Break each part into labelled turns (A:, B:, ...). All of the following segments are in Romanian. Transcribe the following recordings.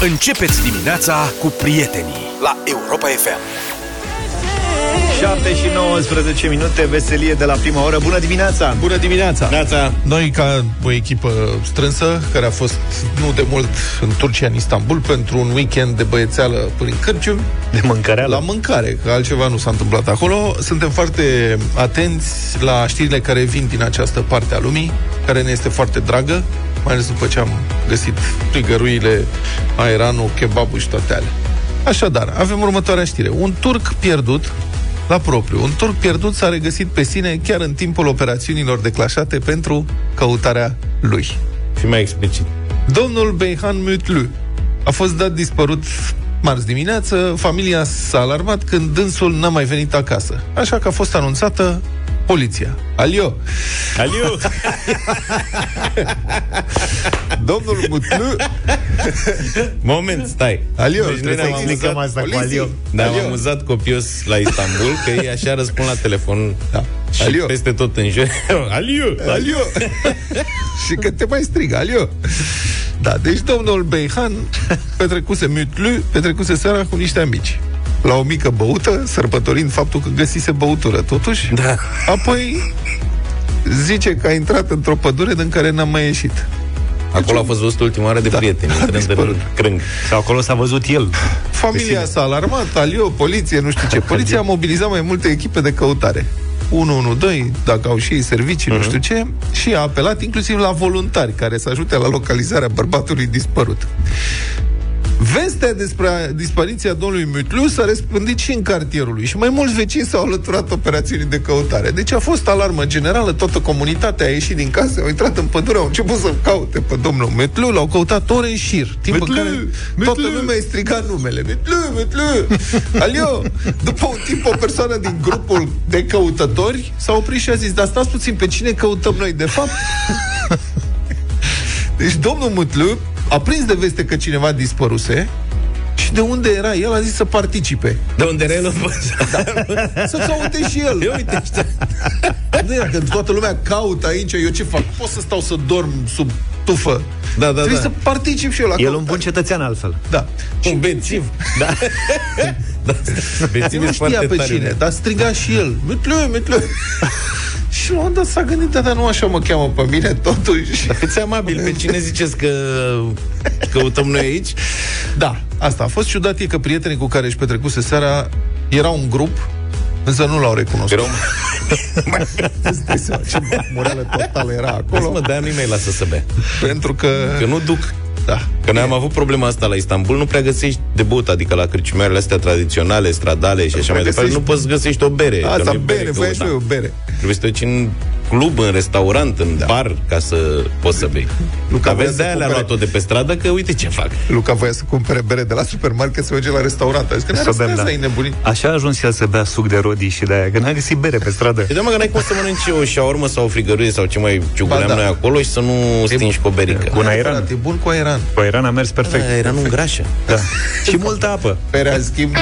A: Începeți dimineața cu prietenii la Europa FM.
B: 7 și 19 minute, veselie de la prima oră. Bună dimineața!
C: Bună dimineața!
B: Neața.
C: Noi, ca o echipă strânsă, care a fost nu de mult în Turcia, în Istanbul, pentru un weekend de băiețeală prin Cârcium,
B: De mâncare
C: la mâncare, că altceva nu s-a întâmplat acolo, suntem foarte atenți la știrile care vin din această parte a lumii, care ne este foarte dragă, mai ales după ce am găsit prigăruile, aeranul, kebabul și toate alea. Așadar, avem următoarea știre. Un turc pierdut la propriu. Un turc pierdut s-a regăsit pe sine chiar în timpul operațiunilor declașate pentru căutarea lui.
B: Și mai explicit.
C: Domnul Beyhan Mutlu a fost dat dispărut marți dimineață. Familia s-a alarmat când dânsul n-a mai venit acasă. Așa că a fost anunțată poliția. Alio!
B: Aliu!
C: Domnul Mutlu...
B: Moment, stai.
C: Aliu,
B: Deci noi
C: trebuie
B: ne-am
C: să
B: amuzat,
C: explicăm asta cu
B: Poliții.
C: Aliu.
B: Ne-am
C: Aliu.
B: amuzat copios la Istanbul, că ei așa răspund la telefon
C: Da.
B: și
C: Aliu.
B: peste tot în jur. Aliu!
C: Alio! și că te mai strigă, Alio! Da, deci domnul Beihan petrecuse Mutlu, petrecuse seara cu niște amici. La o mică băută, sărbătorind faptul că găsise băutură, totuși.
B: Da.
C: Apoi zice că a intrat într-o pădure din care n-a mai ieșit.
B: Acolo a fost văzut ultima oară de
C: Da.
B: prieteni,
C: A
B: intrând
C: dispărut.
B: în crâng.
D: Sau acolo s-a văzut el.
C: Familia s-a alarmat, Alio, poliție, nu știu ce. Poliția a mobilizat mai multe echipe de căutare. 112, dacă au și ei servicii, nu știu ce, și a apelat inclusiv la voluntari care să ajute la localizarea bărbatului dispărut. Vestea despre dispariția domnului Mutlu s-a răspândit și în cartierul lui și mai mulți vecini s-au alăturat operațiunii de căutare. Deci a fost alarmă generală, toată comunitatea a ieșit din casă, au intrat în pădure, au început să caute pe domnul Mutlu, l-au căutat ore în șir, timp în
B: Mutlu,
C: care
B: Mutlu.
C: toată lumea îi striga numele. Mutlu, Mutlu, Alio! După un timp, o persoană din grupul de căutători s-a oprit și a zis, dar stați puțin, pe cine căutăm noi de fapt? Deci domnul Mutlu a prins de veste că cineva dispăruse și de unde era el a zis să participe.
B: De unde era el?
C: Să caute și el.
B: Ia uite, ăștia.
C: Nu era că toată lumea caută aici, eu ce fac? Pot să stau să dorm sub tufă.
B: Da, da,
C: Trebuie
B: da.
C: să particip și eu la
D: El un
C: căutare.
D: bun cetățean altfel.
C: Da.
B: Un bețiv. Da. da. Bețiv
C: Nu
B: e
C: știa
B: foarte
C: pe
B: tare.
C: cine, dar striga și el. Mitlu, mitlu. și la un dat s-a gândit, da, dar nu așa mă cheamă pe mine, totuși.
B: Fiți amabil, pe cine ziceți că căutăm noi aici?
C: Da, asta a fost ciudat e că prietenii cu care își petrecuse seara erau un grup, însă nu l-au recunoscut.
B: Erau...
C: Îți dai seama ce mureală totală era acolo,
B: Mă, de-aia nu-i mai lasă să bea.
C: pentru că...
B: Că nu duc.
C: Da.
B: Că noi am avut problema asta la Istanbul, nu prea găsești de băut, adică la cârciumioarele astea tradiționale, stradale și așa mai departe,
C: găsești-
B: nu poți să găsești o bere. că
C: Asta,
B: nu e
C: bere, voia și
B: căuta.
C: noi o bere.
B: Trebuie să te duci în club, în restaurant, în da. bar, ca să poți să bei.
C: Luca
B: Dar
C: voia
B: vezi,
C: să
B: de-aia le-a
C: cumpere-
B: luat-o de pe stradă, că uite ce fac.
C: Luca voia să cumpere bere de la supermarket să merge la restaurant. A zis că ne
D: Să bem,
C: arestează,
D: da.
C: ai nebunit.
D: Așa a ajuns el să bea suc de rodii și de aia, că n-a găsit bere pe stradă.
B: Păi da, mă, că n-ai cum să mănânci o șaormă sau o frigăruie sau ce mai ciuguleam
C: Ba da.
B: noi acolo și să nu stingi cu o berică.
D: Bun
C: Da,
D: airan.
C: frate, E bun cu airan.
D: Cu airan a mers perfect.
B: Da, era nu grașă.
D: Da. și multă apă.
C: Berea, în schimb,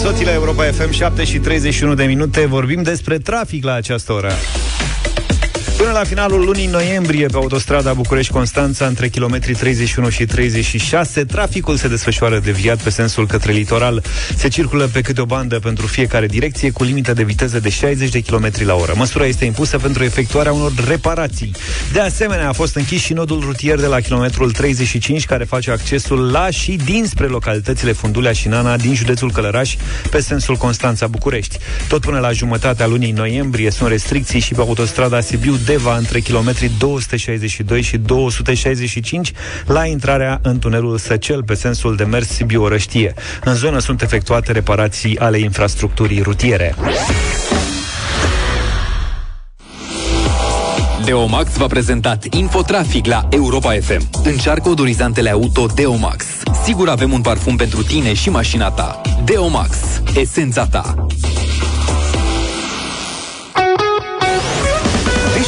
D: Eros Ramazzotti la Europa FM 7 și 31 de minute. Vorbim despre trafic la această oră Până la finalul lunii noiembrie, pe autostrada București-Constanța, între kilometrii 31 și 36, traficul se desfășoară deviat pe sensul către litoral. Se circulă pe câte o bandă pentru fiecare direcție, cu limită de viteză de 60 de km la oră. Măsura este impusă pentru efectuarea unor reparații. De asemenea, a fost închis și nodul rutier de la kilometrul 35, care face accesul la și dinspre localitățile Fundulea și Nana din județul Călăraș, pe sensul Constanța-București. Tot până la jumătatea lunii noiembrie sunt restricții și pe autostrada Sibiu-Deva între kilometrii 262 și 265 la intrarea în tunelul Săcel pe sensul de mers Sibiu-Orăștie. În zonă sunt efectuate reparații ale infrastructurii rutiere.
E: Deomax v-a prezentat Infotrafic la Europa FM. Încearcă odorizantele auto Deomax. Sigur avem un parfum pentru tine și mașina ta. Deomax. Esența ta.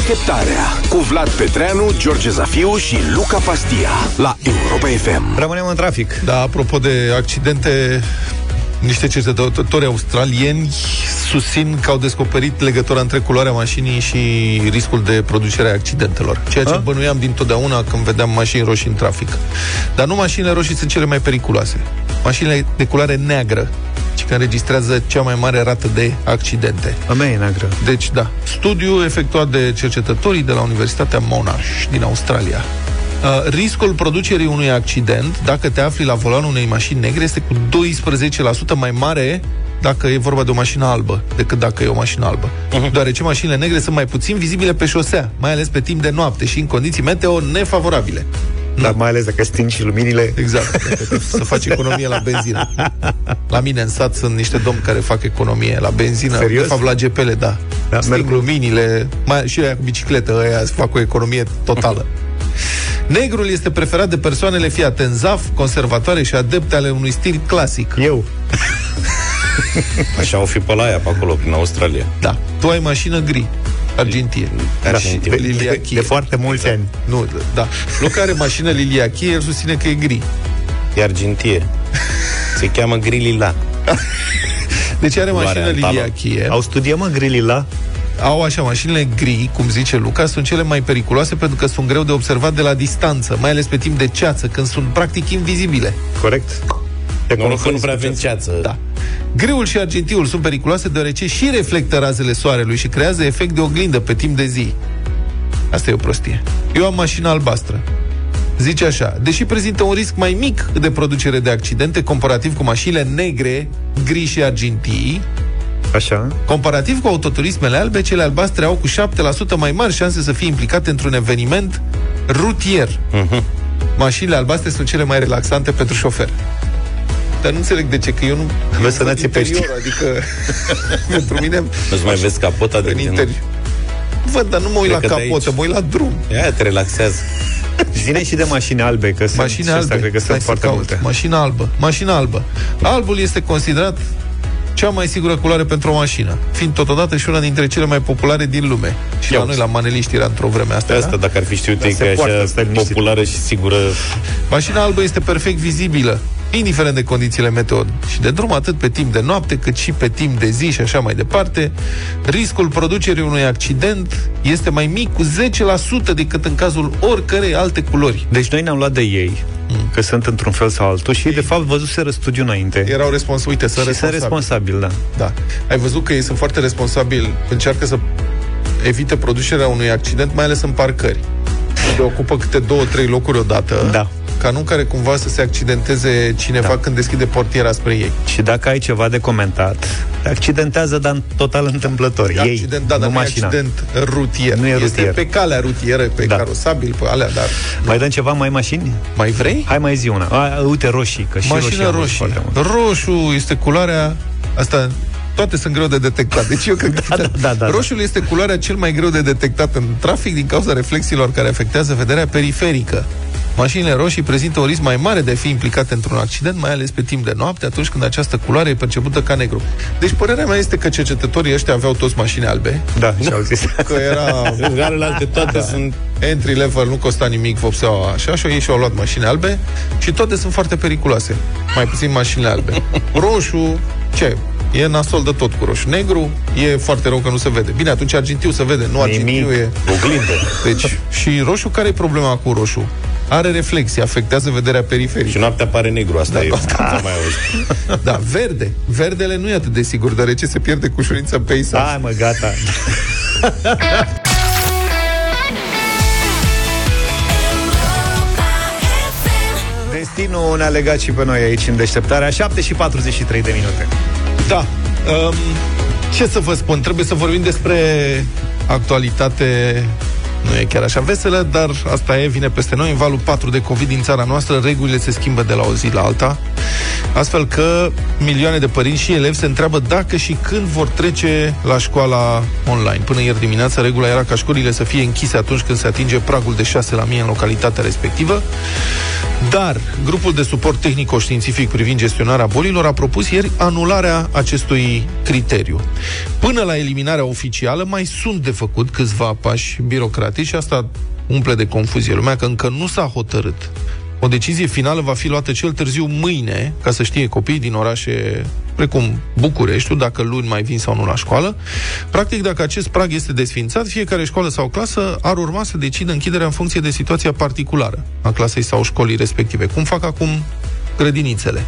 A: Deșteptarea cu Vlad Petreanu, George Zafiu și Luca Pastia la Europa FM.
D: Rămânem în trafic.
C: Da, apropo de accidente, niște cercetători australieni susțin că au descoperit legătura între culoarea mașinii și riscul de producere a accidentelor. Ceea ce
D: A?
C: bănuiam dintotdeauna când vedeam mașini roșii în trafic. Dar nu mașinile roșii sunt cele mai periculoase. Mașinile de culoare neagră, ci că înregistrează cea mai mare rată de accidente.
D: A mea e neagră.
C: Deci, da. Studiu efectuat de cercetătorii de la Universitatea Monash din Australia. Uh, riscul producerii unui accident, dacă te afli la volanul unei mașini negre, este cu 12% mai mare dacă e vorba de o mașină albă, decât dacă e o mașină albă. Uh-huh. Deoarece mașinile negre sunt mai puțin vizibile pe șosea, mai ales pe timp de noapte și în condiții meteo nefavorabile.
D: Dar mai ales dacă stingi și luminile...
C: Exact, să faci economie la benzină. La mine în sat sunt niște domni care fac economie la benzină.
D: Serios?
C: De fapt, la GPL, da.
D: Da,
C: Sting
D: merg-
C: luminile, mai, și aia cu bicicletă, ăia fac o economie totală. Negrul este preferat de persoanele, fii atent, zaf, conservatoare și adepte ale unui stil clasic.
D: Eu.
B: Așa au fi pe la aia, pe acolo, prin Australia.
C: Da. Tu ai mașină gri, argintie.
B: Argintie.
C: De,
D: De,
C: Lilia
D: de,
C: Chie.
D: de foarte mulți ani.
C: Nu, da. Luca are mașină Lilia Chie, el susține că e gri.
B: E argintie. Se cheamă grilila.
C: Deci are
B: Culoarea
C: mașină
B: talon.
C: Lilia Chie.
D: Au studiat, mă, grilila?
C: au așa, mașinile gri, cum zice Luca, sunt cele mai periculoase pentru că sunt greu de observat de la distanță, mai ales pe timp de ceață, când sunt practic invizibile.
D: Corect? Te
B: Noroc că nu
D: confunzi
B: prea
D: cu
B: avem
D: ce-
B: ceață.
C: Da. Griul și argintiul sunt periculoase deoarece și reflectă razele soarelui și creează efect de oglindă pe timp de zi. Asta e o prostie. Eu am mașina albastră. Zice așa, deși prezintă un risc mai mic de producere de accidente comparativ cu mașinile negre, gri și argintii,
D: Așa?
C: Comparativ cu autoturismele albe, cele albastre au cu 7% mai mari șanse să fie implicate într-un eveniment rutier.
B: Mhm.
C: Mașinile albastre sunt cele mai relaxante pentru șofer. Dar nu înțeleg de ce, că eu nu... eu
D: să
C: văd
D: ne țipești.
C: interior, Adică, pentru mine...
B: Nu-ți mai vezi capota de
C: în
B: tine.
C: interior. Văd, dar nu mă uit
B: Cred
C: la
B: că de
C: capotă,
B: aici.
C: mă uit la drum.
B: Aia te relaxează.
D: Zine și de mașini albe, că sunt,
C: Mașini
D: și astea
C: albe.
D: cred că
C: Hai
D: sunt
C: să
D: foarte
C: caut.
D: multe.
C: Mașina albă. Mașina albă. Albul este considerat cea mai sigură culoare pentru o mașină, fiind totodată și una dintre cele mai populare din lume. Și
B: Ia
C: la noi, la maneliști, era într-o vreme asta.
B: De asta,
C: da?
B: dacă ar fi știut
D: Dar
B: ei
D: se
B: că e
D: poartă,
B: așa
D: stai liniștit.
B: populară și sigură,
C: Mașina albă este perfect vizibilă, indiferent de condițiile meteo și de drum, atât pe timp de noapte, cât și pe timp de zi și așa mai departe. Riscul producerii unui accident este mai mic cu 10% decât în cazul oricărei alte culori.
D: Deci noi ne-am luat de ei, că sunt într-un fel sau altul și ei, de fapt, văzuseră studiul înainte.
C: Erau responsabili, uite, sunt
D: și sunt
C: responsabili.
D: responsabili, da.
C: Da. Ai văzut că ei sunt foarte responsabili, încearcă să evite producerea unui accident, mai ales în parcări. Unde ocupă câte două, trei locuri odată.
D: Da.
C: Ca nu care cumva să se accidenteze cineva da. când deschide portiera spre ei.
D: Și dacă ai ceva de comentat, te accidentează, dar în total întâmplător. Ei,
C: accident, da,
D: nu
C: dar nu e
D: mașina.
C: accident rutier.
D: Nu e
C: Este
D: rutier.
C: pe calea rutieră, pe
D: Da.
C: da. carosabil, pe alea, dar...
D: Mai dăm ceva, mai mașini?
C: Mai vrei?
D: Hai mai zi una. A, uite, roșii, că și roșii
C: Mașina
D: am văzut
C: roșie.
D: foarte mult.
C: Roșu este culoarea... Asta toate sunt greu de detectat. Deci eu cred că
D: Da, da, da, da.
C: roșul este culoarea cel mai greu de detectat în trafic din cauza reflexiilor care afectează vederea periferică. Mașinile roșii prezintă un risc mai mare de a fi implicate într-un accident, mai ales pe timp de noapte, atunci când această culoare e percepută ca negru. Deci părerea mea este că cercetătorii ăștia aveau toți mașini albe,
D: Da, și au zis.
C: că era
B: Realele toate da. sunt
C: entry level, nu costa nimic vopseaua așa și ei și-au luat mașini albe și toate sunt foarte periculoase. Mai puțin mașinile albe. Roșu, ce? E nasol de tot cu roșu. Negru e foarte rău că nu se vede. Bine, atunci argintiu se vede, nu argintiu
D: Nimic.
C: e...
B: oglindă.
C: Deci, și roșu, care e problema cu roșu? Are reflexie, afectează vederea
B: Și
C: periferică.
B: noaptea apare negru, asta
C: Da,
B: e.
C: asta-
B: Nu mai auzi.
C: Da, verde. Verdele nu e atât de sigur, deoarece se pierde cu ușurință în peisaj.
D: Hai mă, gata. Destinul ne-a legat și pe noi aici în deșteptarea 7 și 43 de minute.
C: Da. Um, ce să vă spun? Trebuie să vorbim despre actualitate nu e chiar așa veselă, dar asta e, vine peste noi. În valul 4 de COVID din țara noastră, regulile se schimbă de la o zi la alta, astfel că milioane de părinți și elevi se întreabă dacă și când vor trece la școala online. Până ieri dimineața, regula era ca școlile să fie închise atunci când se atinge pragul de 6 la mie în localitatea respectivă. Dar grupul de suport tehnico-științific privind gestionarea bolilor a propus ieri anularea acestui criteriu. Până la eliminarea oficială mai sunt de făcut câțiva pași birocratici și asta umple de confuzie lumea că încă nu s-a hotărât. O decizie finală va fi luată cel târziu mâine, ca să știe copiii din orașe precum Bucureștiul, dacă luni mai vin sau nu la școală. Practic, dacă acest prag este desfințat, fiecare școală sau clasă ar urma să decidă închiderea în funcție de situația particulară a clasei sau școlii respective. Cum fac acum grădinițele?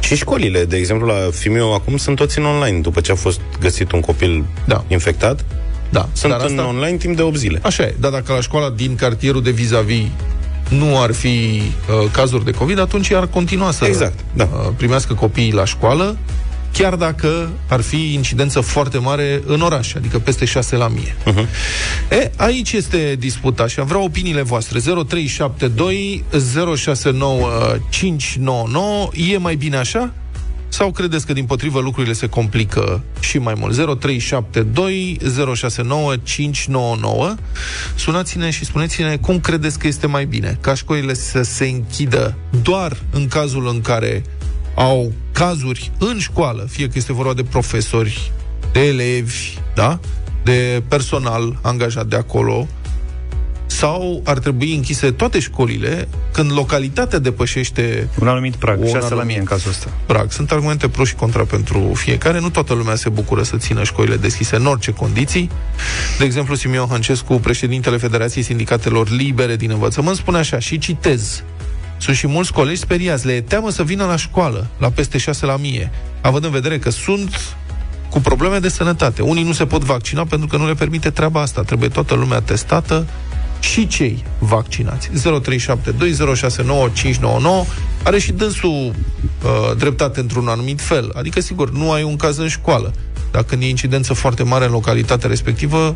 B: Și școlile, de exemplu, la Fimiu acum sunt toți în online, după ce a fost găsit un copil
C: Da.
B: infectat.
C: Da,
B: Sunt
C: dar
B: în online timp de 8 zile.
C: Așa e, dar dacă la școala din cartierul de vis-a-vis nu ar fi uh, cazuri de COVID, atunci ar continua să
B: Exact, da.
C: uh, primească copiii la școală, chiar dacă ar fi incidență foarte mare în oraș, adică peste 6 la mie. Uh-huh. E, aici este disputa și am vrea opiniile voastre. 0372 069 599 e mai bine așa? Sau credeți că din potrivă lucrurile se complică și mai mult? 0372 069 599 Sunați-ne și spuneți-ne cum credeți că este mai bine. Ca școlile să se închidă doar în cazul în care au cazuri în școală, fie că este vorba de profesori, de elevi, da? de personal angajat de acolo, sau ar trebui închise toate școlile când localitatea depășește
D: Un anumit prag,
C: Un
D: 6 la
C: anumit-
D: mie în cazul ăsta.
C: prag. Sunt argumente pro și contra pentru fiecare. Nu toată lumea se bucură să țină școlile deschise în orice condiții. De exemplu, Simion Hancescu, președintele Federației Sindicatelor Libere din Învățământ, spune așa, și citez. Sunt și mulți colegi speriați, le e teamă să vină la școală, la peste 6 la mie, având în vedere că sunt cu probleme de sănătate. Unii nu se pot vaccina pentru că nu le permite treaba asta. Trebuie toată lumea testată și cei vaccinați. 0372069599 are și dânsul uh, dreptate într-un anumit fel. Adică, sigur, nu ai un caz în școală. Dar când e incidență foarte mare în localitatea respectivă,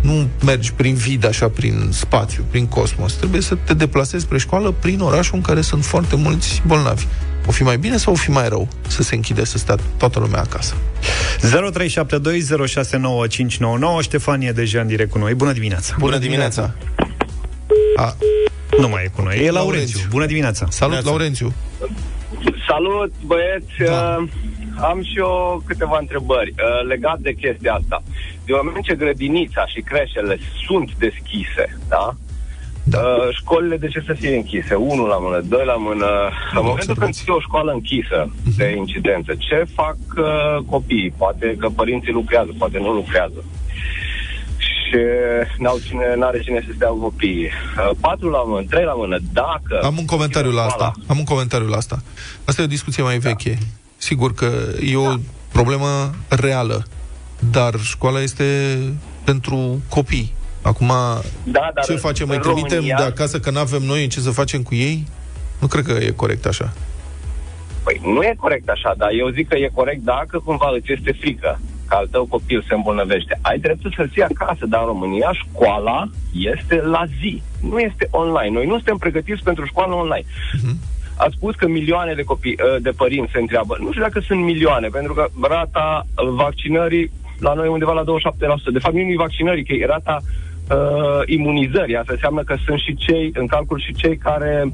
C: nu mergi prin vid, așa, prin spațiu, prin cosmos. Trebuie să te deplasezi spre școală prin orașul în care sunt foarte mulți bolnavi. O fi mai bine sau o fi mai rău să se închide, să stea toată lumea acasă?
D: 0372069599 Ștefan e deja în direct cu noi. Bună dimineața!
C: Bună dimineața! A,
D: Nu mai e cu noi. E Laurențiu.
C: Laurențiu.
D: Bună dimineața!
C: salut, Laurențiu!
F: Salut, băieți!
C: Da.
F: Uh, am și eu câteva întrebări uh, legate de chestia asta. De moment ce grădinița și creșele sunt deschise, da?
C: Da.
F: Uh, școlile de ce să fie închise? Unul la mână, doi la mână. În momentul când
C: observație.
F: e o școală închisă de incidență, ce fac uh, copiii? Poate că părinții lucrează, poate nu lucrează. Și n-au cine, n-are cine să stea cu copiii. Uh, patru la mână, trei la mână, dacă...
C: Am un comentariu la asta.
F: școala-
C: Am un comentariu la asta. Asta e o discuție mai veche. Sigur că e o problemă reală, dar școala este pentru copii. Acum,
F: Da, dar
C: ce facem? Îi
F: în
C: trimitem
F: România-
C: de acasă că nu avem noi ce să facem cu ei? Nu cred că e corect așa.
F: Păi nu e corect așa, dar eu zic că e corect dacă cumva îți este frică că al tău copil se îmbolnăvește. Ai dreptul să-l ții acasă, dar în România școala este la zi, nu este online. Noi nu suntem pregătiți pentru școală online. Ați spus că milioane de copii, ă, de părinți se întreabă. Nu știu dacă sunt milioane, pentru că rata vaccinării la noi e undeva la 27%. De fapt, nu e vaccinării, că e rata uh, imunizării. Asta înseamnă că sunt și cei, în calcul și cei care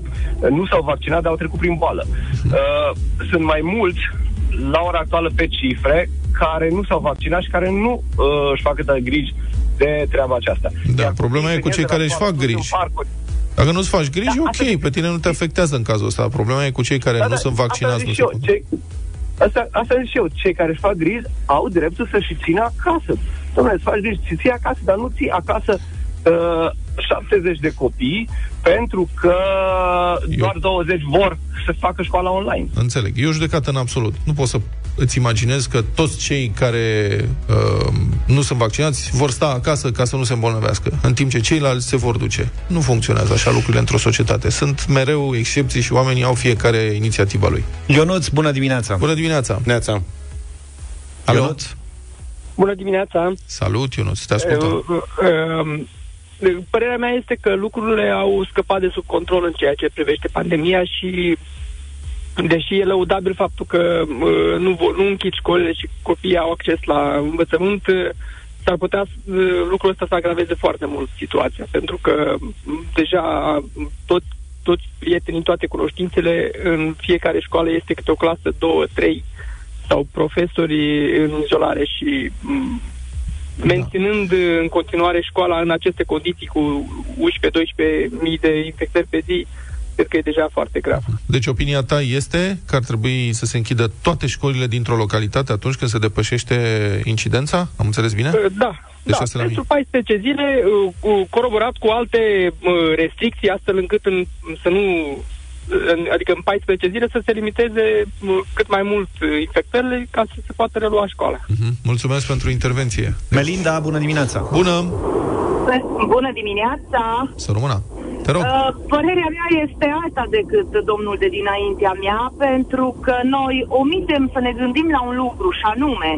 F: uh, nu s-au vaccinat, dar au trecut prin boală. Uh, sunt mai mulți, la ora actuală, pe cifre, care nu s-au vaccinat și care nu uh, își fac câtă griji de treaba aceasta.
C: Da,
F: Iar
C: problema
F: copiii
C: e cu
F: când
C: cei
F: ies de
C: care
F: la
C: își
F: școală,
C: fac
F: sunt în
C: griji.
F: parcuri.
C: Dacă nu-ți faci griji,
F: Da,
C: ok,
F: asta-
C: pe tine nu te afectează în cazul ăsta. Problema e cu cei care
F: Da,
C: nu
F: da,
C: sunt vaccinați.
F: Asta
C: Nu
F: zic
C: se
F: și eu.
C: pot.
F: Cei, asta, asta zic și eu. Cei care își fac griji au dreptul să-și țină acasă. Dom'le, îți faci griji, ți ții acasă, dar nu ții acasă uh, 70 de copii pentru că
C: Eu-
F: doar 20 vor să facă școala online.
C: Înțeleg. E o judecată în absolut. Nu poți să îți imaginezi că toți cei care uh, nu sunt vaccinați vor sta acasă ca să nu se îmbolnăvească, în timp ce ceilalți se vor duce. Nu funcționează așa lucrurile într-o societate. Sunt mereu excepții și oamenii au fiecare inițiativa lui.
D: Ionuț, bună dimineața!
C: Bună dimineața!
B: Neața.
C: Alo?
D: Ionuț?
G: Bună dimineața!
C: Salut, Ionuț, te ascultăm.
G: Uh, uh, uh, Părerea mea este că lucrurile au scăpat de sub control în ceea ce privește pandemia și deși e lăudabil faptul că uh, nu, vo- nu închid școlile și copiii au acces la învățământ, uh, s-ar putea uh, lucrul ăsta să agraveze foarte mult situația, pentru că m, deja tot, toți prietenii, toate cunoștințele, în fiecare școală este câte o clasă, două, trei, sau profesorii în izolare și m, menținând uh, în continuare școala în aceste condiții cu 11-12 mii de infectări pe zi, cred că e deja foarte grav.
C: Deci opinia ta este că ar trebui să se închidă toate școlile dintr-o localitate atunci când se depășește incidența? Am înțeles bine?
G: Uh, Da,
C: Deci
G: da
C: asta la
G: pentru 14 zile, uh, cu- coroborat cu alte uh, restricții, astfel încât în, să nu în- adică în 14 zile să se limiteze uh, cât mai mult uh, infectările ca să se poată relua școala.
C: Mhm. Mulțumesc pentru intervenție.
D: Melinda, bună dimineața!
C: Bună!
H: Bună dimineața!
C: Să rămână. Te rog.
H: Uh, părerea mea este alta decât domnul de dinaintea mea, pentru că noi omitem să ne gândim la un lucru, și anume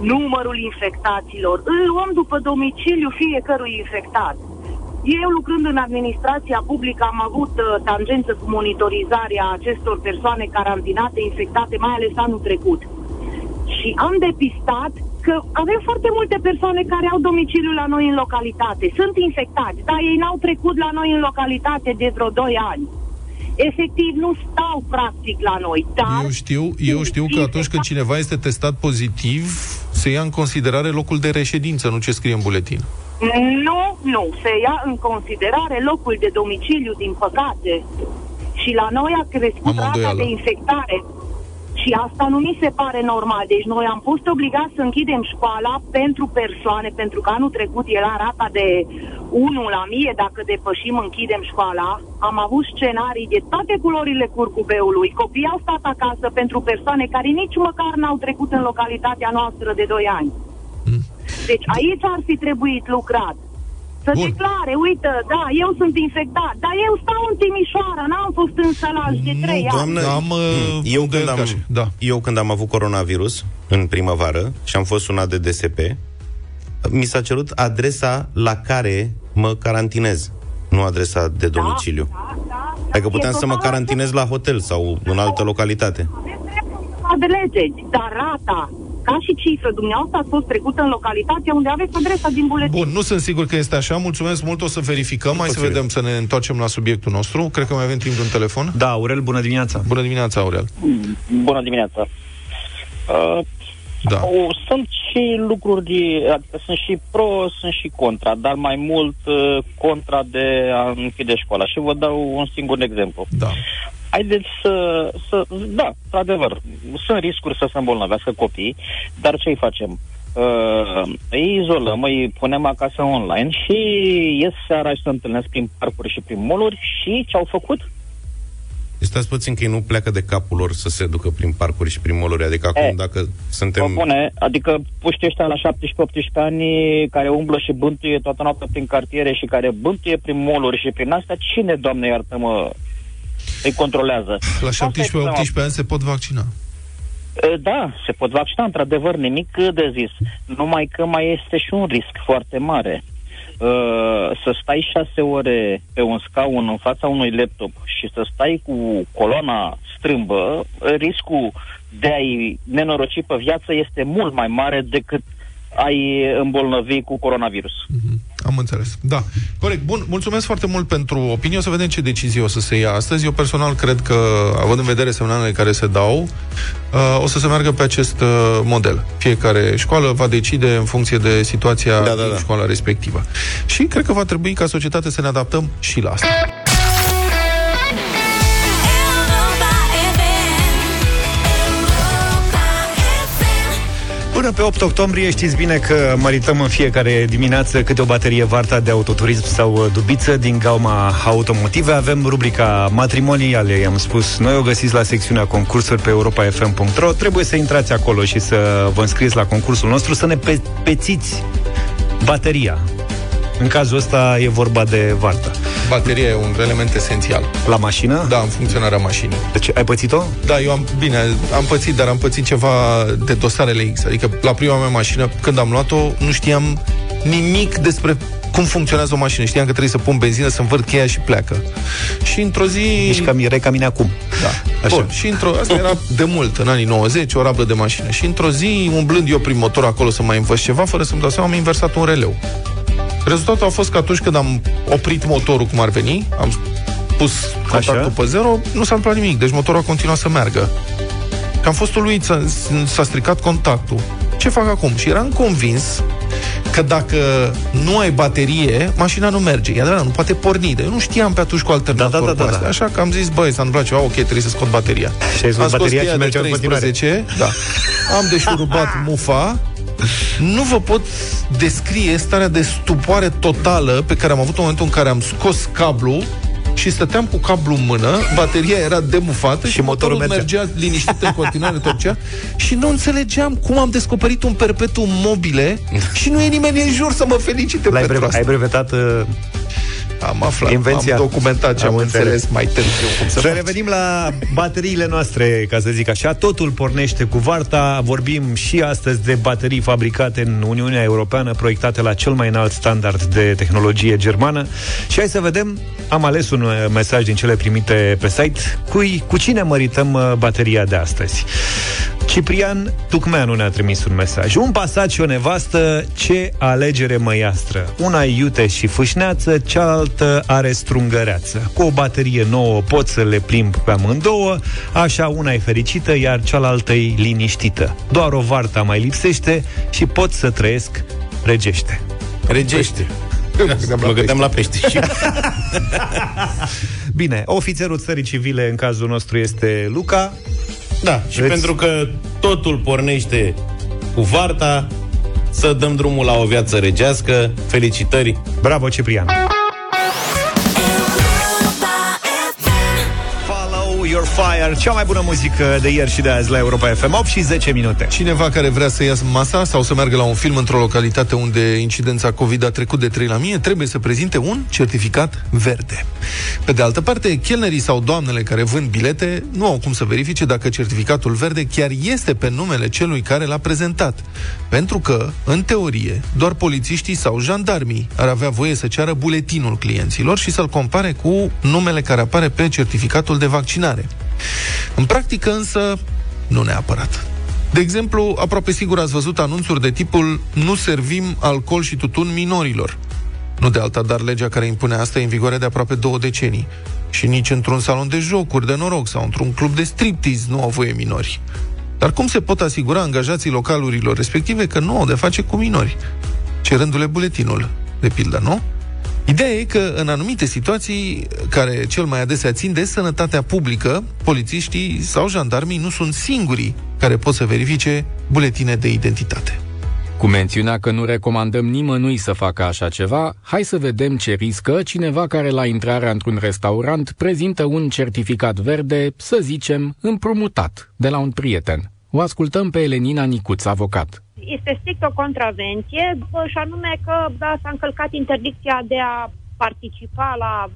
H: numărul infectaților. Îl luăm după domiciliu fiecărui infectat. Eu, lucrând în administrația publică, am avut uh, tangență cu monitorizarea acestor persoane carantinate, infectate, mai ales anul trecut. Și am depistat că avem foarte multe persoane care au domiciliu la noi în localitate. Sunt infectați, dar ei n-au trecut la noi în localitate de vreo 2 ani. Efectiv, nu stau practic la noi, dar...
C: Eu știu, eu știu că atunci când cineva este testat pozitiv, se ia în considerare locul de reședință, nu ce scrie în buletin.
H: Nu, nu. Se ia în considerare locul de domiciliu, din păcate. Și la noi a crescut
C: Am o
H: rata
C: îndoială.
H: de infectare. Și asta nu mi se pare normal. Deci noi am fost obligați să închidem școala pentru persoane, pentru că anul trecut era rata de 1 la mie, dacă depășim, închidem școala. Am avut scenarii de toate culorile curcubeului. Copiii au stat acasă pentru persoane care nici măcar n-au trecut în localitatea noastră de 2 ani. Deci aici ar fi trebuit lucrat. Să
C: Bun.
H: declare, uite, da, eu sunt infectat, dar eu stau în Timișoara, n-am fost în Sălaj de
C: Nu,
H: trei ani.
B: Doamnă,
C: Am, uh,
B: eu, când
C: îndoiel
B: am,
C: că așa. Da.
B: eu când am avut coronavirus în primăvară și am fost sunat de DSP, mi s-a cerut adresa la care mă carantinez, nu adresa de domiciliu.
H: Da, da, da,
B: Adică
H: e
B: puteam să mă
H: total
B: carantinez la hotel sau în altă localitate.
H: Aveți dreptul să adelegeți, dar rata, ca și cifră, dumneavoastră ați fost trecută în localitatea unde aveți adresa din buletin.
C: Bun, nu sunt sigur că este așa. Mulțumesc mult, o să verificăm. Hai să
B: Posibil.
C: vedem, să ne întoarcem la subiectul nostru. Cred că mai avem timp de un telefon.
D: Da, Aurel, bună dimineața!
C: Bună dimineața, Aurel.
I: Bună dimineața. Uh,
C: Da.
I: o, sunt și lucruri, de, adică sunt și pro, sunt și contra, dar mai mult uh, contra de a închide școala. Și vă dau un singur exemplu.
C: Da.
I: Haideți să, să da, într-adevăr, sunt riscuri să se îmbolnăvească copiii, dar ce îi facem? Uh, îi izolăm, îi punem acasă online și ies seara și se întâlnesc prin parcuri și prin moluri și ce au făcut?
B: Stați puțin că ei nu pleacă de capul lor să se ducă prin parcuri și prin moluri. Adică acum,
I: E,
B: dacă suntem...
I: Vă bune, adică puștii ăștia la 17-18 ani care umblă și bântuie toată noaptea prin cartiere și care bântuie prin moluri și prin astea, cine, doamne iartă-mă, îi controlează?
C: La
I: Asta e problema.
C: 17-18 ani se pot vaccina.
I: E, Da, se pot vaccina, într-adevăr, nimic de zis. Numai că mai este și un risc foarte mare. Uh, să stai șase ore pe un scaun în fața unui laptop și să stai cu coloana strâmbă, riscul de a-i nenoroci pe viață este mult mai mare decât ai îmbolnăvi cu coronavirus.
C: Am înțeles. Da. Corect. Bun, mulțumesc foarte mult pentru opinie. O să vedem ce decizie o să se ia astăzi. Eu personal cred că, având în vedere semnalele care se dau, uh, o să se meargă pe acest uh, model. Fiecare școală va decide în funcție de situația
B: Da, da,
C: din
B: da.
C: școala respectivă. Și cred că va trebui ca societate să ne adaptăm și la asta.
D: Până pe 8 octombrie știți bine că mărităm în fiecare dimineață câte o baterie Varta de autoturism sau uh, dubiță din gauma automotive. Avem rubrica matrimoniale, i-am spus. Noi o găsiți la secțiunea concursuri pe europa.fm.ro. Trebuie să intrați acolo și să vă înscrieți la concursul nostru, să ne pe- pețiți bateria. În cazul ăsta e vorba de Varta.
C: Bateria e un element esențial.
D: La mașină?
C: Da, în funcționarea mașinii.
D: Deci ai pățit-o?
C: Da, eu am, bine, am pățit, dar am pățit ceva de dosarele X. Adică la prima mea mașină, când am luat-o, nu știam nimic despre cum funcționează o mașină. Știam că trebuie să pun benzină, să învârt cheia și pleacă. Și într-o zi...
D: Ești cam, erai ca mine acum.
C: Da.
D: Așa.
C: Bun, și într-o... Asta era de mult, în anii 90, o rablă de mașină. Și într-o zi, umblând eu prin motor acolo să mai învăț ceva, fără să-mi dau seama, am inversat un releu. Rezultatul a fost că atunci când am oprit motorul cum ar veni, am pus contactul
D: Așa.
C: pe zero, nu s-a întâmplat nimic. Deci motorul a continuat să meargă. Că am fost uluit, s-a, s-a stricat contactul. Ce fac acum? Și eram convins că dacă nu ai baterie, mașina nu merge. E adevărat, nu poate porni. Dar eu nu știam pe atunci cu alternator
D: Da, da, da,
C: cu
D: da,
C: astea.
D: da.
C: Așa că am zis, băi, s-a întâmplat ceva, ok, trebuie să scot bateria.
D: Și ai scos
C: Am scos
D: bateria
C: cheia
D: și
C: de
D: mergea în continuare.
C: 13, da. Am deșurubat mufa, nu vă pot descrie starea de stupoare totală pe care am avut în momentul în care am scos cablu și stăteam cu cablu în mână, bateria era demufată și,
D: Și motorul
C: motorul
D: mergea.
C: mergea liniștit în continuare, torcea și nu înțelegeam cum am descoperit un perpetuum mobile și nu e nimeni în jur să mă felicite
D: L-ai
C: pentru
D: brev-
C: asta.
D: ai brevetat uh,
C: Am aflat,
D: Invenția.
C: am documentat și
D: Am
C: am,
D: înțeles.
C: înțeles mai târziu cum să
D: Să
C: fac.
D: revenim la bateriile noastre, ca să zic așa. Totul pornește cu varta. Vorbim și astăzi de baterii fabricate în Uniunea Europeană, proiectate la cel mai înalt standard de tehnologie germană. Și hai să vedem, am ales un uh, mesaj din cele primite pe site. Cui, cu cine mărităm uh, bateria de astăzi? Ciprian Tucmeanu ne-a trimis un mesaj. Un pasat și o nevastă, ce alegere măiastră. Una e iute și fâșneață, cealaltă are strungăreață. Cu o baterie nouă pot să le plimb pe amândouă, așa una e fericită, iar cealaltă e liniștită. Doar o varta mai lipsește și pot să trăiesc regește.
B: Regește.
C: gândeam la
B: Mă gândeam la pește. Și
D: Bine, ofițerul țării civile în cazul nostru este Luca.
B: Da, și
D: Veți-
B: pentru că totul pornește cu varta, să dăm drumul la o viață regească. Felicitări!
D: Bravo, Ciprian! Fire, cea mai bună muzică de ieri și de azi la Europa FM, 8 și 10 minute.
C: Cineva care vrea să ia masa sau să meargă la un film într-o localitate unde incidența COVID a trecut de 3 la mie, trebuie să prezinte un certificat verde. Pe de altă parte, chelnerii sau doamnele care vând bilete nu au cum să verifice dacă certificatul verde chiar este pe numele celui care l-a prezentat. Pentru că, în teorie, doar polițiștii sau jandarmii ar avea voie să ceară buletinul clienților și să-l compare cu numele care apare pe certificatul de vaccinare. În practică însă, nu neapărat. De exemplu, aproape sigur ați văzut anunțuri de tipul nu servim alcool și tutun minorilor. Nu de alta, dar legea care impune asta e în vigoare de aproape două decenii. Și nici într-un salon de jocuri de noroc sau într-un club de striptease nu au voie minori. Dar cum se pot asigura angajații localurilor respective că nu au de face cu minori? Cerându-le buletinul, de pildă, nu? Ideea e că în anumite situații care cel mai adesea țin de sănătatea publică, polițiștii sau jandarmii nu sunt singurii care pot să verifice buletine de identitate.
J: Cu mențiunea că nu recomandăm nimănui să facă așa ceva, hai să vedem ce riscă cineva care la intrarea într-un restaurant prezintă un certificat verde, să zicem, împrumutat, de la un prieten. O ascultăm pe Elenina Nicuț, avocat.
K: Este strict o contravenție bă, și anume că da, s-a încălcat interdicția de a participa la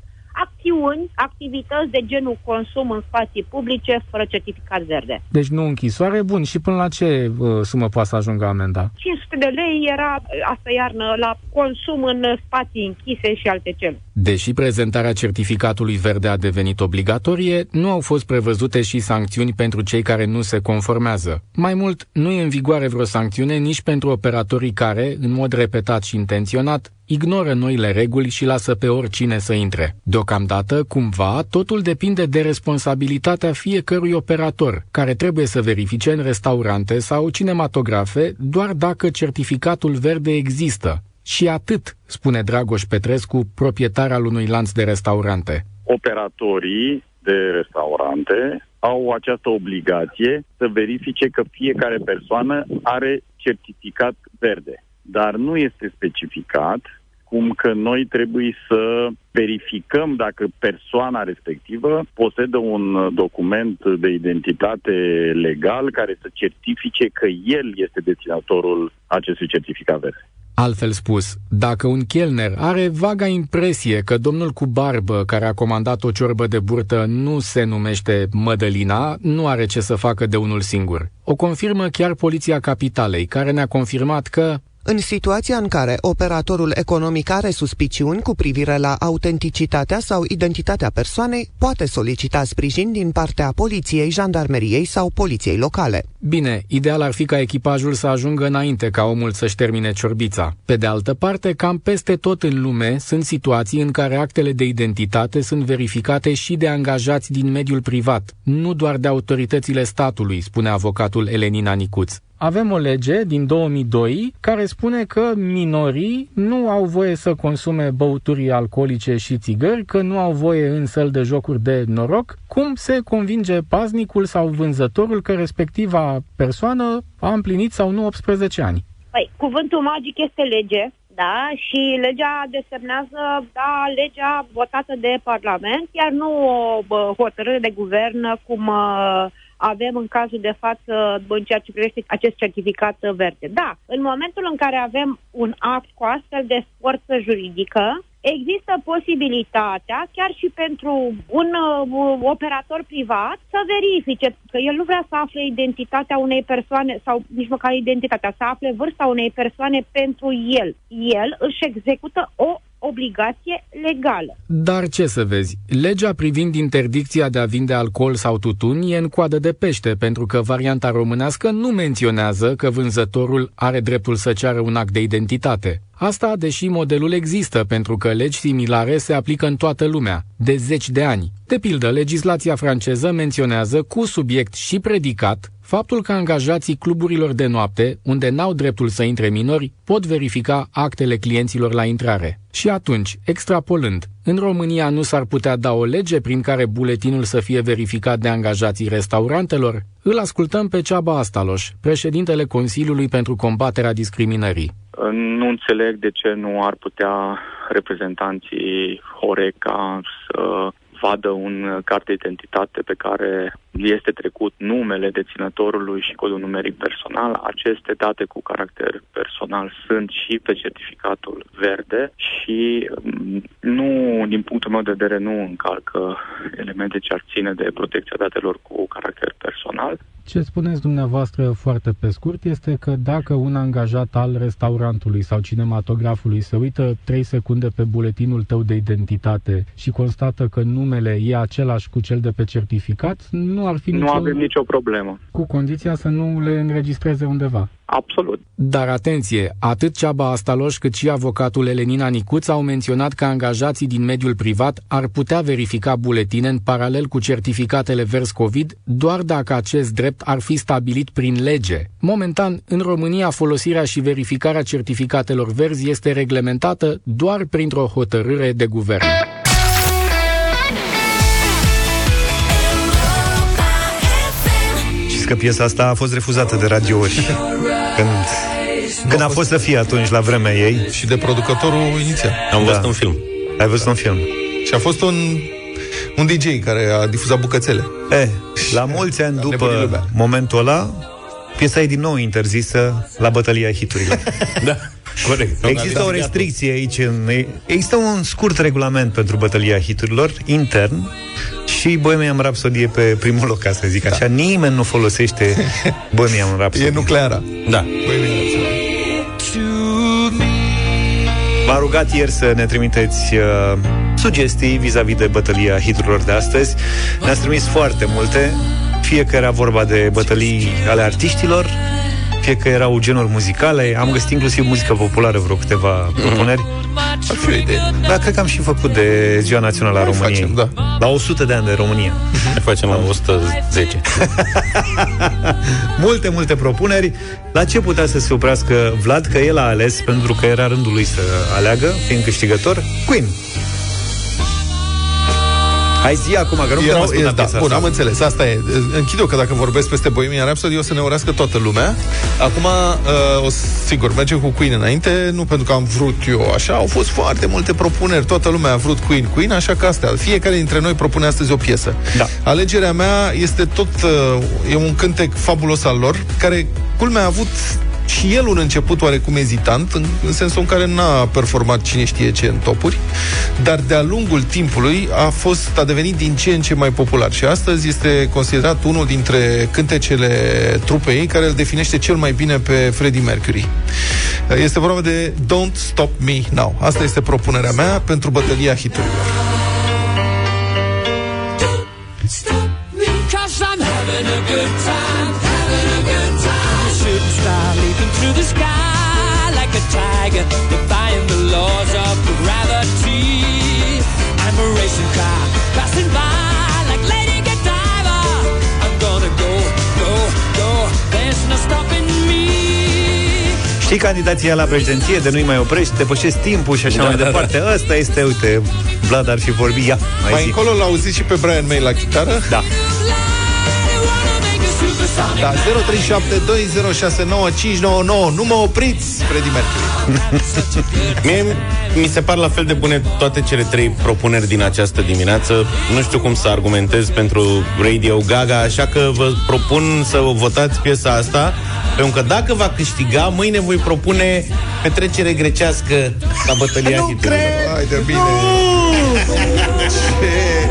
K: acțiuni, activități de genul consum în spații publice fără certificat verde.
J: Deci nu închisoare, bun, și până la ce uh, sumă poate să ajungă amenda?
K: 500 de lei era asta iarnă la consum în spații închise și alte cele.
J: Deși prezentarea certificatului verde a devenit obligatorie, nu au fost prevăzute și sancțiuni pentru cei care nu se conformează. Mai mult, nu e în vigoare vreo sancțiune nici pentru operatorii care, în mod repetat și intenționat, ignoră noile reguli și lasă pe oricine să intre. Deocamdată, cumva, totul depinde de responsabilitatea fiecărui operator, care trebuie să verifice în restaurante sau cinematografe doar dacă certificatul verde există. Și atât, spune Dragoș Petrescu, proprietar al unui lanț de restaurante.
L: operatorii de restaurante au această obligație să verifice că fiecare persoană are certificat verde. Dar nu este specificat cum că noi trebuie să verificăm dacă persoana respectivă posedă un document de identitate legal care să certifice că el este deținătorul acestui certificat verde.
J: Altfel spus, dacă un chelner are vaga impresie că domnul cu barbă care a comandat o ciorbă de burtă nu se numește Mădălina, nu are ce să facă de unul singur. O confirmă chiar Poliția Capitalei, care ne-a confirmat că
M: În situația în care operatorul economic are suspiciuni cu privire la autenticitatea sau identitatea persoanei, poate solicita sprijin din partea poliției, jandarmeriei sau poliției locale.
J: Bine, ideal ar fi ca echipajul să ajungă înainte ca omul să-și termine ciorbița. Pe de altă parte, cam peste tot în lume sunt situații în care actele de identitate sunt verificate și de angajați din mediul privat, nu doar de autoritățile statului, spune avocatul Elenina Nicuț avem o lege din 2002 care spune că minorii nu au voie să consume băuturi alcoolice și țigări, că nu au voie în săl de jocuri de noroc. Cum se convinge paznicul sau vânzătorul că respectiva persoană a împlinit sau nu 18 ani?
K: Păi, cuvântul magic este lege, da, și legea desemnează, da, legea votată de Parlament, iar nu o bă, hotărâre de guvern cum uh, avem în cazul de față în ceea ce privește acest certificat verde. Da, în momentul în care avem un act cu astfel de forță juridică, există posibilitatea, chiar și pentru un uh, operator privat, să verifice că el nu vrea să afle identitatea unei persoane sau nici măcar identitatea, să afle vârsta unei persoane pentru el. El își execută o obligație legală.
J: Dar ce să vezi, legea privind interdicția de a vinde alcool sau tutun e în coadă de pește, pentru că varianta românească nu menționează că vânzătorul are dreptul să ceară un act de identitate. Asta deși modelul există, pentru că legi similare se aplică în toată lumea, de zeci de ani. De pildă, legislația franceză menționează cu subiect și predicat faptul că angajații cluburilor de noapte, unde n-au dreptul să intre minori, pot verifica actele clienților la intrare. Și atunci, extrapolând, în România nu s-ar putea da o lege prin care buletinul să fie verificat de angajații restaurantelor? Îl ascultăm pe Ceaba Astaloș, președintele Consiliului pentru combaterea discriminării.
N: Nu înțeleg de ce nu ar putea reprezentanții Horeca să vadă un card de identitate pe care este trecut numele deținătorului și codul numeric personal. Aceste date cu caracter personal sunt și pe certificatul verde și mm, nu, din punctul meu de vedere, nu încalcă elemente ce ar ține de protecția datelor cu caracter personal.
J: Ce spuneți dumneavoastră foarte pe scurt este că dacă un angajat al restaurantului sau cinematografului se uită 3 secunde pe buletinul tău de identitate și constată că numele e același cu cel de pe certificat, nu ar fi
N: Nu
J: nicio...
N: avem nicio problemă.
J: Cu condiția să nu le înregistreze undeva.
N: Absolut.
J: Dar atenție, atât Ceaba Astaloș cât și avocatul Elenina Nicuț au menționat că angajații din mediul privat ar putea verifica buletine în paralel cu certificatele vers COVID doar dacă acest drept ar fi stabilit prin lege. Momentan, în România, folosirea și verificarea certificatelor verzi este reglementată doar printr-o hotărâre de guvern.
D: Că piesa asta a fost refuzată de radiouri când, când a fost să fie atunci la vremea ei.
C: Și de producătorul inițial.
B: Am
D: Da.
B: văzut un film.
D: Ai văzut un film?
C: Și a fost un, un DJ care a difuzat bucățele.
D: E, la mulți ani
C: nebunit
D: după
C: lumea.
D: momentul ăla, piesa e din nou interzisă la bătălia hiturilor.
B: Da, corect.
D: Există o restricție aici. În, există un scurt regulament pentru bătălia hiturilor, intern, și Bohemian Rhapsody e pe primul loc, ca să zic așa. Nimeni nu folosește Bohemian Rhapsody.
C: E nucleara.
B: Da.
D: M-a rugat ieri să ne trimiteți uh, sugestii vis-a-vis de bătălia hiturilor de astăzi. Ne-ați trimis foarte multe, fie că era vorba de bătălii ale artiștilor, fie că erau genuri muzicale. Am găsit inclusiv muzică populară, vreo câteva propuneri.
C: Ar fi o idee.
D: Da, cred că am și făcut de Ziua Națională a
C: Hai,
D: României.
C: facem, da.
D: La 100 de ani de România.
B: Ne facem la 110.
D: multe, multe propuneri. La ce putea să se oprească Vlad? Că el a ales, pentru că era rândul lui să aleagă, fiind câștigător, Queen. Hai zi acum, că nu putem
C: Erau,
D: asculta
C: da,
D: piesa
C: bun,
D: asta.
C: am înțeles, asta e. Închid eu că dacă vorbesc peste Bohemian Rhapsody o să ne urască toată lumea. Acum, uh, o, sigur, mergem cu Queen înainte, nu pentru că am vrut eu așa, au fost foarte multe propuneri, toată lumea a vrut Queen, Queen, așa că astea, fiecare dintre noi propune astăzi o piesă.
D: Da.
C: Alegerea mea este tot, uh, e un cântec fabulos al lor, care, culmea, a avut și el un început oarecum ezitant, în, în sensul în care n-a performat cine știe ce în topuri, dar de-a lungul timpului a fost, a devenit din ce în ce mai popular și astăzi este considerat unul dintre cântecele trupei care îl definește cel mai bine pe Freddie Mercury. Este vorba de Don't Stop Me Now. Asta este propunerea mea pentru bătălia hiturilor.
O: Cause I'm having a good time, the sky like a tiger, defying the laws of gravity. I'm a racing car passing by like Lady Godiva. I'm gonna go, go, go. There's no stopping me.
D: Știi candidația la președinție de nu-i mai oprești, depășești timpul și așa
B: Da,
D: mai
B: da,
D: departe. Ăsta este, uite, Vlad ar fi vorbit. Ia, mai,
C: Mai
D: zi.
C: încolo l-auziți și pe Brian May la chitară?
D: Da.
C: Da, 0372069599 Nu mă opriți, Freddie Mercury
B: Mie mi se par la fel de bune toate cele trei propuneri din această dimineață. Nu știu cum să argumentez pentru Radio Gaga, așa că vă propun să votați piesa asta, pentru că dacă va câștiga, mâine voi propune petrecere grecească la bătălia
C: Nu
B: hiturilor.
C: cred! Hai de bine! Ce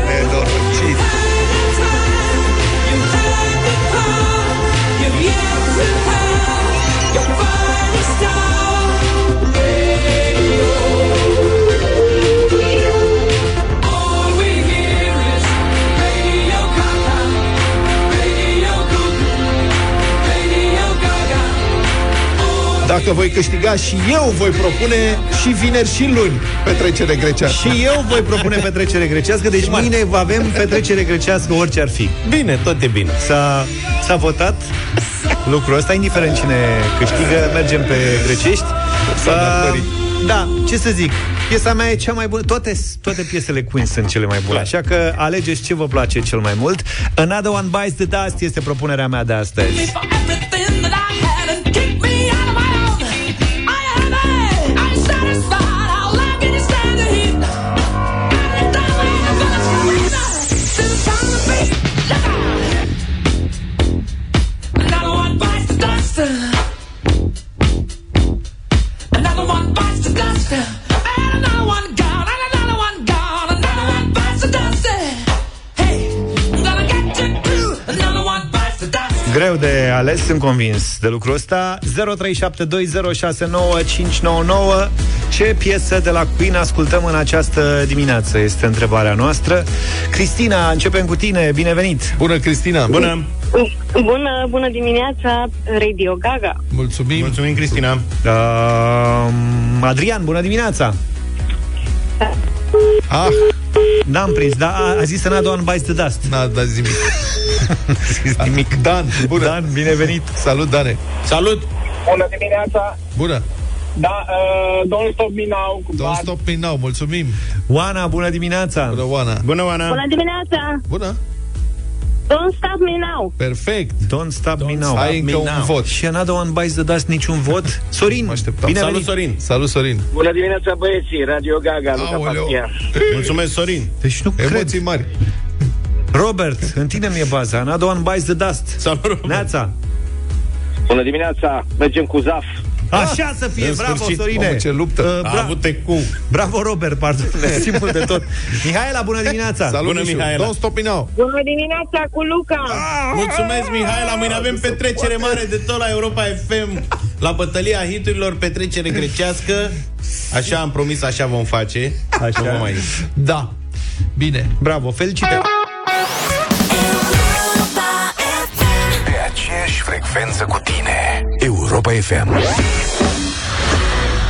C: Dacă voi câștiga și eu voi propune și vineri și luni petrecere grecească.
D: Și eu voi propune petrecere grecească, deci mâine avem petrecere grecească orice ar fi.
B: Bine, tot e bine.
D: S-a, s-a votat lucrul ăsta, indiferent cine câștigă, mergem pe grecești.
C: S-a
D: Uh, da, ce să zic, piesa mea e cea mai bună, toate, toate piesele Queen sunt cele mai bune, așa că alegeți ce vă place cel mai mult. Another One Bites the Dust este propunerea mea de astăzi. De ales, sunt convins de lucrul ăsta 0372069599 Ce piesă de la Queen ascultăm în această dimineață? Este întrebarea noastră Cristina, începem cu tine, binevenit
C: Bună, Cristina!
B: Bună!
P: Bună, bună dimineața, Radio Gaga.
C: Mulțumim!
B: Mulțumim, Cristina!
D: uh, Adrian, bună dimineața!
C: Ah,
D: N-am prins, da, a, a zis Another One Bites the Dust
C: n-a dat zi nimic.
D: zis nimic
C: Dan, bună!
D: Dan, binevenit
C: Salut, Dane!
B: Salut!
F: Bună dimineața!
C: Bună!
F: Da, uh, Don't Stop Me Now cu
C: Don't
F: Bad.
C: stop me now, mulțumim!
D: Oana, bună dimineața!
C: Bună, Oana!
B: Bună, Oana!
P: Bună dimineața!
C: Bună!
P: Don't stop me now!
C: Perfect!
D: Don't stop me now
C: Ai încă
B: me
C: un
B: now.
C: vot.
D: Și Another One Bites the Dust, niciun vot Sorin,
C: Mă așteptam.
D: binevenit
B: Salut, Sorin!
C: Salut, Sorin!
F: Bună dimineața, băieții! Radio Gaga, Luca
C: Aoleu.
F: Pastia.
B: Mulțumesc, Sorin!
D: Deci nu cred
C: Emoții mari.
D: Robert, în tine mi-e baza Another One Bites the Dust
B: Salut, Robert.
D: Neața
F: Bună dimineața! Mergem cu Zaf.
D: Așa să fie,
B: în
D: bravo,
B: sfârșit.
D: Sorine
C: Mamă, ce luptă.
D: Uh,
B: A
D: bra-
B: avut cu.
D: Bravo, Robert, pardon, mersi mult de tot Mihaela, bună dimineața
C: Salut,
B: Bună,
C: Mișu.
B: Mihaela.
C: Don't stop me now!
P: Bună dimineața cu Luca!
B: Mulțumesc, Mihaela! Mâine avem petrecere mare de tot la Europa FM La bătălia hiturilor, petrecere grecească Așa am promis, așa vom face Așa nu mai
C: Da. Bine.
D: Bravo, felicitări
A: Pe aceeași frecvență cu tine Europa FM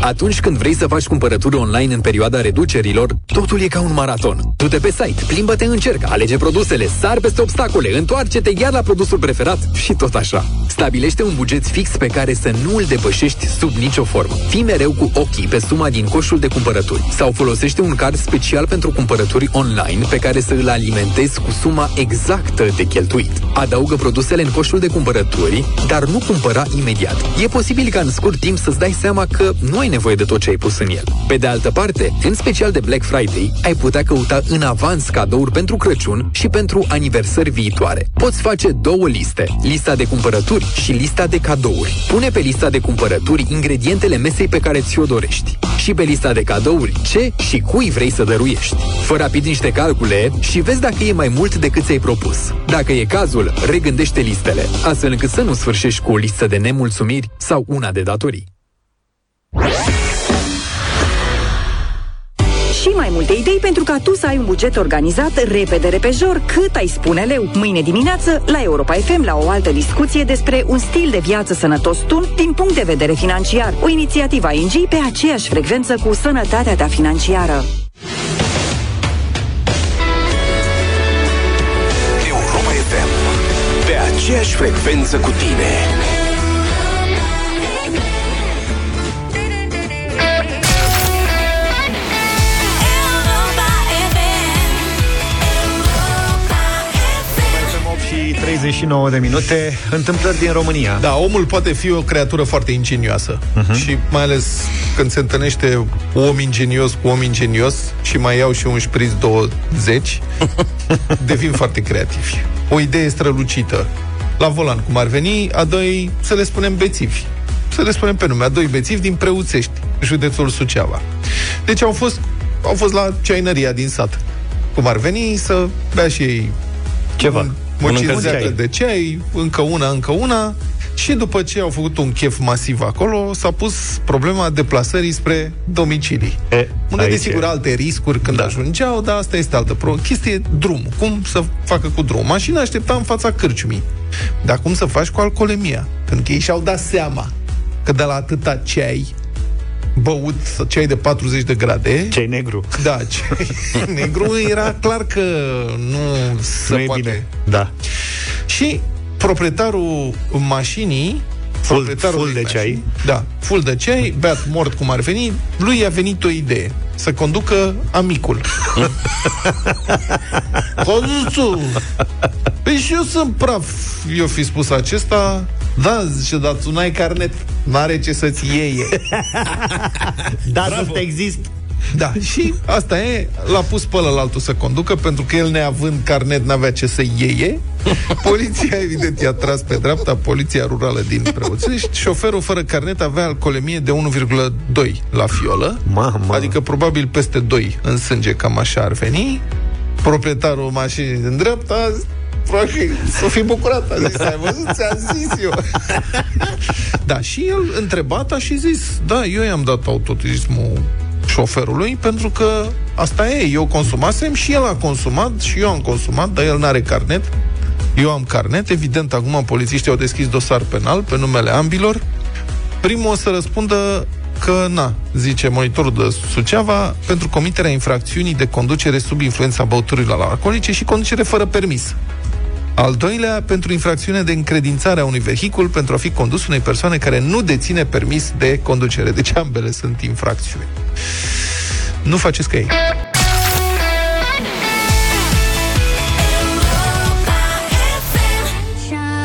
E: Atunci când vrei să faci cumpărături online în perioada reducerilor, totul e ca un maraton. Du-te pe site, plimbă-te în cerc, alege produsele, sar peste obstacole, întoarce-te iar la produsul preferat și tot așa. Stabilește un buget fix pe care să nu îl depășești sub nicio formă. Fii mereu cu ochii pe suma din coșul de cumpărături sau folosește un card special pentru cumpărături online pe care să îl alimentezi cu suma exactă de cheltuit. Adaugă produsele în coșul de cumpărături, dar nu cumpăra imediat. E posibil ca în scurt timp să-ți dai seama că nu ai nevoie de tot ce ai pus în el. Pe de altă parte, în special de Black Friday, ai putea căuta în avans cadouri pentru Crăciun și pentru aniversări viitoare. Poți face două liste, lista de cumpărături și lista de cadouri. Pune pe lista de cumpărături ingredientele mesei pe care ți-o dorești și pe lista de cadouri ce și cui vrei să dăruiești. Fă rapid niște calcule și vezi dacă e mai mult decât ți-ai propus. Dacă e cazul, regândește listele, astfel încât să nu sfârșești cu o listă de nemulțumiri sau una de datorii.
Q: Și mai multe idei pentru ca tu să ai un buget organizat repede, repejor, cât ai spune leu. Mâine dimineață, la Europa FM, la o altă discuție despre un stil de viață sănătos tun din punct de vedere financiar. O inițiativă a ING pe aceeași frecvență cu sănătatea ta financiară.
A: Europa FM. Pe aceeași frecvență cu tine.
D: 39 de minute. Întâmplări din România.
C: Da, omul poate fi o creatură foarte ingenioasă uh-huh. și mai ales când se întâlnește om ingenios cu om ingenios și mai iau și un șpriț 20, devin foarte creativi. O idee strălucită. La volan, cum ar veni, a doi, să le spunem bețivi. Să le spunem pe nume, a doi bețivi din Preuțești, județul Suceava. Deci au fost, au fost la ceainăria din sat. Cum ar veni să bea și ei
D: Ceva.
C: un- o
D: Un
C: cinzeacă
D: încălzeai.
C: de ceai, încă una, încă una, și după ce au făcut un chef masiv acolo, s-a pus problema deplasării spre domicilii.
D: E,
C: Unde,
D: aici
C: desigur,
D: e.
C: alte riscuri când da. ajungeau, dar asta este altă pro. Chestie, drumul. Cum să facă cu drumul? Mașina aștepta în fața cârciumii. Dar cum să faci cu alcoolemia? Pentru că ei și-au dat seama că de la atâta ceai băut, ceai de 40 de grade...
D: Ceai negru.
C: Da, ceai negru era clar că nu se
D: Nu e
C: poate.
D: bine. Da.
C: Și proprietarul mașinii
D: Full-
C: proprietarul
D: full de ceai.
C: Da, full de ceai, beat mort cum ar veni, lui i-a venit o idee. Să conducă amicul. Conduțu! Păi și eu sunt praf. Eu fi spus acesta, da, zice, dar tu n-ai carnet. N-are ce să-ți ieie.
D: Da, nu exist.
C: Da, și asta e, l-a pus pe ălălaltul să conducă, pentru că el neavând carnet n-avea ce să ieie. Poliția, evident, i-a tras pe dreapta, poliția rurală din Preoțești. Șoferul fără carnet avea alcoolemie de 1,2 la fiolă,
D: Mamă.
C: adică probabil peste 2 în sânge, cam așa ar veni. Proprietarul mașinii din dreapta Probabil s-o fi bucurat, a zis, ai văzut, ți-am zis eu. da, și el întrebat a și zis, da, eu i-am dat autoturismul șoferului pentru că asta e, eu consumasem și el a consumat și eu am consumat, dar el n-are carnet. Eu am carnet, evident, acum polițiștii au deschis dosar penal pe numele ambilor. Primul o să răspundă că, na, zice monitorul de Suceava, pentru comiterea infracțiunii de conducere sub influența băuturilor alcoolice și conducere fără permis. Al doilea, pentru infracțiune de încredințare a unui vehicul pentru a fi condus unei persoane care nu deține permis de conducere. Deci ambele sunt infracțiuni. Nu faceți ca ei.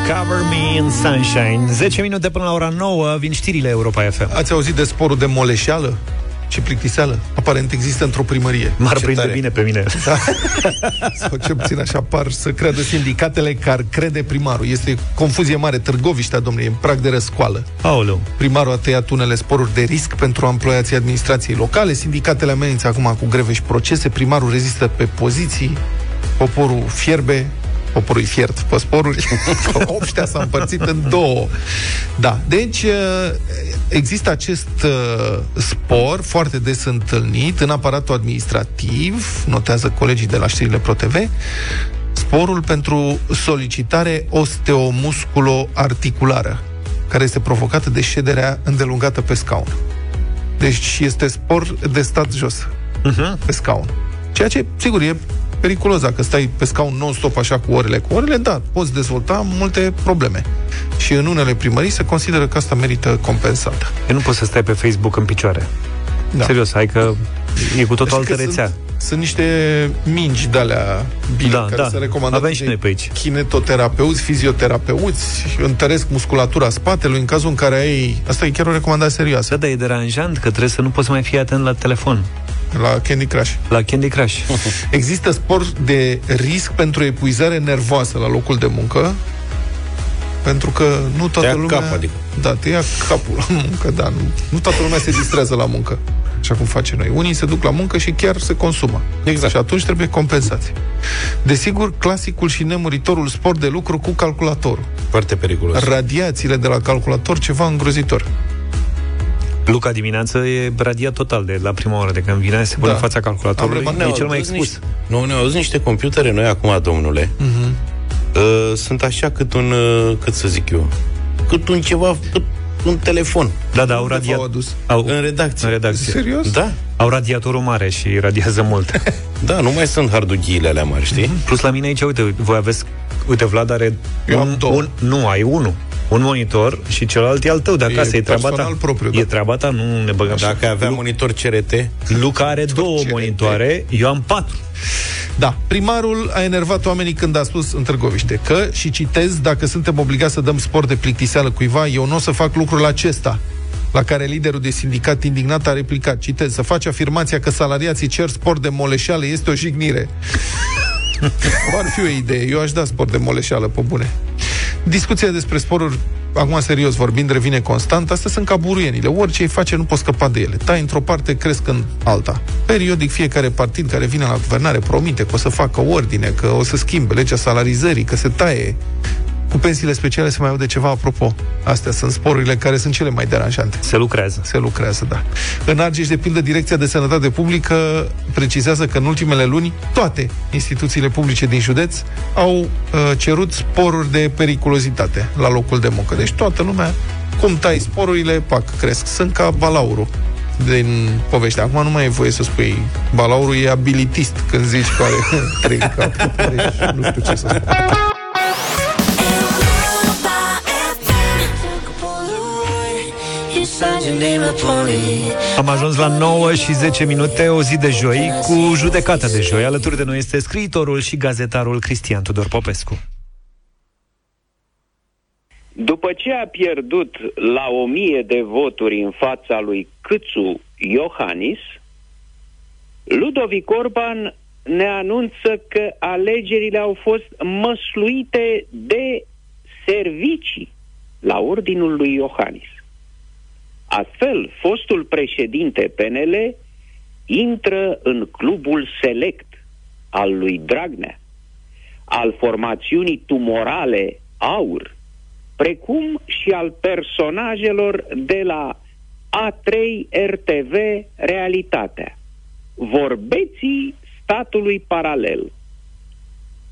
D: Cover Me in Sunshine 10 minute până la ora 9 Vin știrile Europa FM
C: Ați auzit de sporul de moleșeală? Ce plictiseală? Aparent există într-o primărie.
D: M-ar
C: Ce
D: prinde
C: tare.
D: bine pe mine
C: Da. Sau ce puțin așa par să creadă sindicatele că ar crede primarul. Este confuzie mare. Târgoviștea, domnule, e în prag de răscoală.
D: Aoleu.
C: Primarul a tăiat unele sporuri de risc pentru emploiații administrației locale. Sindicatele amenință acum cu greve și procese. Primarul rezistă pe poziții. Poporul fierbe. Poporul îi fiert pe sporuri. Obștea s-a împărțit în două. Da, deci uh, există acest uh, spor foarte des întâlnit în aparatul administrativ, notează colegii de la știrile ProTV, sporul pentru solicitare osteomusculoarticulară, care este provocată de șederea îndelungată pe scaun. Deci este spor de stat jos,
D: uh-huh.
C: pe scaun. Ceea ce, sigur, e periculos dacă stai pe scaun non-stop așa cu orele. Cu orele, da, poți dezvolta multe probleme. Și în unele primării se consideră că asta merită compensată.
D: Eu nu poți să stai pe Facebook în picioare.
C: Da.
D: Serios, hai că e cu tot o
C: Știi
D: altă
C: că
D: rețea.
C: Sunt, sunt niște mingi de-alea bine,
D: Da,
C: care
D: da.
C: se recomandă
D: Avem și
C: de
D: noi pe aici.
C: kinetoterapeuți, fizioterapeuți, întăresc musculatura spatelui în cazul în care ai... Asta e chiar o recomandare serioasă.
D: Da, dar e deranjant că trebuie să nu poți mai fi atent la telefon.
C: La Candy Crush.
D: La Candy Crush.
C: Există sport de risc pentru epuizare nervoasă la locul de muncă, pentru că nu toată
B: Te ia
C: lumea...
B: cap, adică.
C: Da, te ia capul la muncă, da. Nu, nu toată lumea se distrează la muncă, așa cum facem noi. Unii se duc la muncă și chiar se consumă. Exact. Și atunci trebuie compensați. Desigur, clasicul și nemuritorul sport de lucru cu calculatorul.
B: Foarte periculos.
C: Radiațiile de la calculator, ceva îngrozitor.
D: Luca dimineață e radiat total de la prima oră de când vine, se pune
B: Da.
D: în fața calculatorului,
B: Ne-au
D: e cel mai
B: adus
D: expus.
B: Niște, nu, ne-au adus niște computere noi acum, domnule.
C: Mhm.
B: Uh, sunt așa cât un, uh, cât să zic eu, cât un ceva, cât un telefon.
D: Da, da, au radiat.
C: adus?
D: Au,
B: În redacție.
D: în redacție.
C: Serios?
B: Da.
D: Au radiatorul mare și radiază mult.
B: Da, nu mai sunt hardughiile alea mari, știi?
D: Plus la mine aici, uite, voi aveți, uite, Vlad are
C: Eu am
D: un,
C: două.
D: un, nu, ai unul. Un monitor și celălalt e al tău de acasă,
C: E
D: e, treaba ta.
C: personal propriu, da.
D: E treaba ta, nu ne băgăm.
B: Dacă avea monitor CRT,
D: Luca are două
C: CRT.
D: monitoare, eu am patru.
C: Da, primarul a enervat oamenii când a spus în Târgoviște că, și citez, dacă suntem obligați să dăm sport de plictiseală cuiva, eu nu o să fac lucrul acesta. La care liderul de sindicat indignat a replicat, citez, să faci afirmația că salariații cer sport de moleșeală este o jignire. o ar fi o idee, eu aș da sport de moleșeală, pe bune. Discuția despre sporuri, acum serios vorbind, revine constant. Astea sunt ca buruienile. Orice îi face, nu poți scăpa de ele. Tai într-o parte, cresc în alta. Periodic, fiecare partid care vine la guvernare promite că o să facă ordine, că o să schimbe legea salarizării, că se taie. Cu pensiile speciale se mai aude ceva apropo. Astea sunt sporurile care sunt cele mai deranjante.
D: Se lucrează.
C: Se lucrează, da. În Argeș, de pildă, Direcția de Sănătate Publică precizează că în ultimele luni toate instituțiile publice din județ au uh, cerut sporuri de periculozitate la locul de muncă. Deci toată lumea, cum tai sporurile, pac, cresc. Sunt ca balaurul din poveste. Acum nu mai e voie să spui balaurul e abilitist când zici că are trei în cap. Deci, nu știu ce să spun.
D: Am ajuns la 9 și 10 minute, o zi de joi, cu judecata de joi. Alături de noi este scriitorul și gazetarul Cristian Tudor Popescu.
R: După ce a pierdut la o mie de voturi în fața lui Câțu Iohannis, Ludovic Orban ne anunță că alegerile au fost măsluite de servicii la ordinul lui Iohannis. Astfel, fostul președinte PNL intră în clubul select al lui Dragnea, al formațiunii tumorale AUR, precum și al personajelor de la A3 RTV Realitatea, vorbeții statului paralel.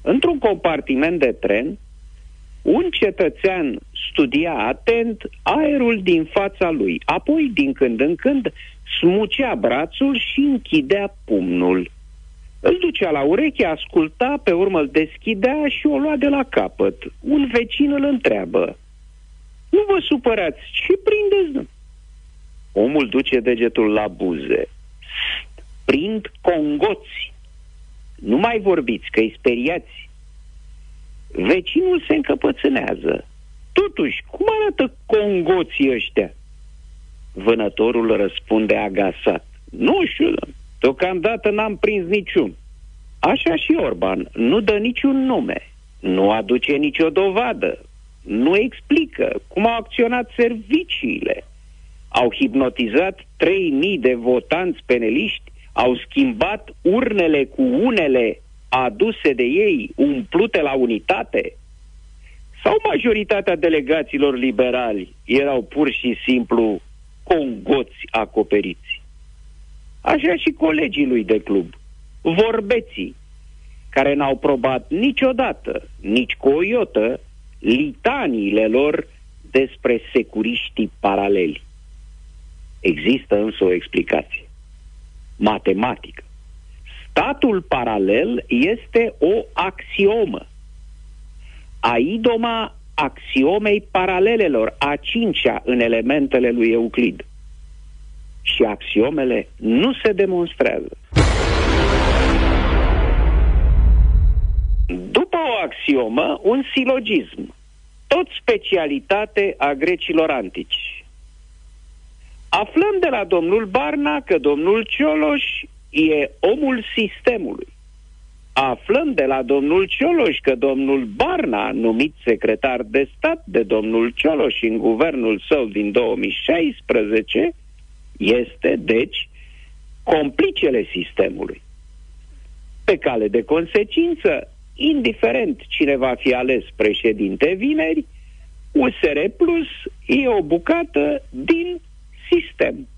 R: Într-un compartiment de tren, un cetățean studia atent aerul din fața lui, apoi, din când în când, smucea brațul și închidea pumnul. Îl ducea la ureche, asculta, pe urmă îl deschidea și o lua de la capăt. Un vecin îl întreabă. Nu vă supărați, ce prindeți? nu?" Omul duce degetul la buze. "Sst, Prind congoți. Nu mai vorbiți, că-i speriați. Vecinul se încăpățânează. Totuși, cum arată congoții ăștia? Vânătorul răspunde agasat. Nu știu, deocamdată n-am prins niciun. Așa și Orban nu dă niciun nume, nu aduce nicio dovadă, nu explică cum au acționat serviciile. Au hipnotizat 3.000 de votanți peneliști, au schimbat urnele cu unele aduse de ei, umplute la unitate? Sau majoritatea delegaților liberali erau pur și simplu congoți acoperiți? Așa și colegii lui de club, vorbeții, care n-au probat niciodată, nici cu o iotă, litaniile lor despre securiștii paraleli. Există însă o explicație. Matematică. Statul paralel este o axiomă. Aidoma axiomei paralelelor, a cincea în elementele lui Euclid. Și axiomele nu se demonstrează. După o axiomă, un silogism, tot specialitate a grecilor antici. Aflăm de la domnul Barna că domnul Cioloș e omul sistemului. Aflăm de la domnul Cioloș că domnul Barna, numit secretar de stat de domnul Cioloș în guvernul său din 2016, este, deci, complicele sistemului. Pe cale de consecință, indiferent cine va fi ales președinte vineri, USR Plus e o bucată din sistem.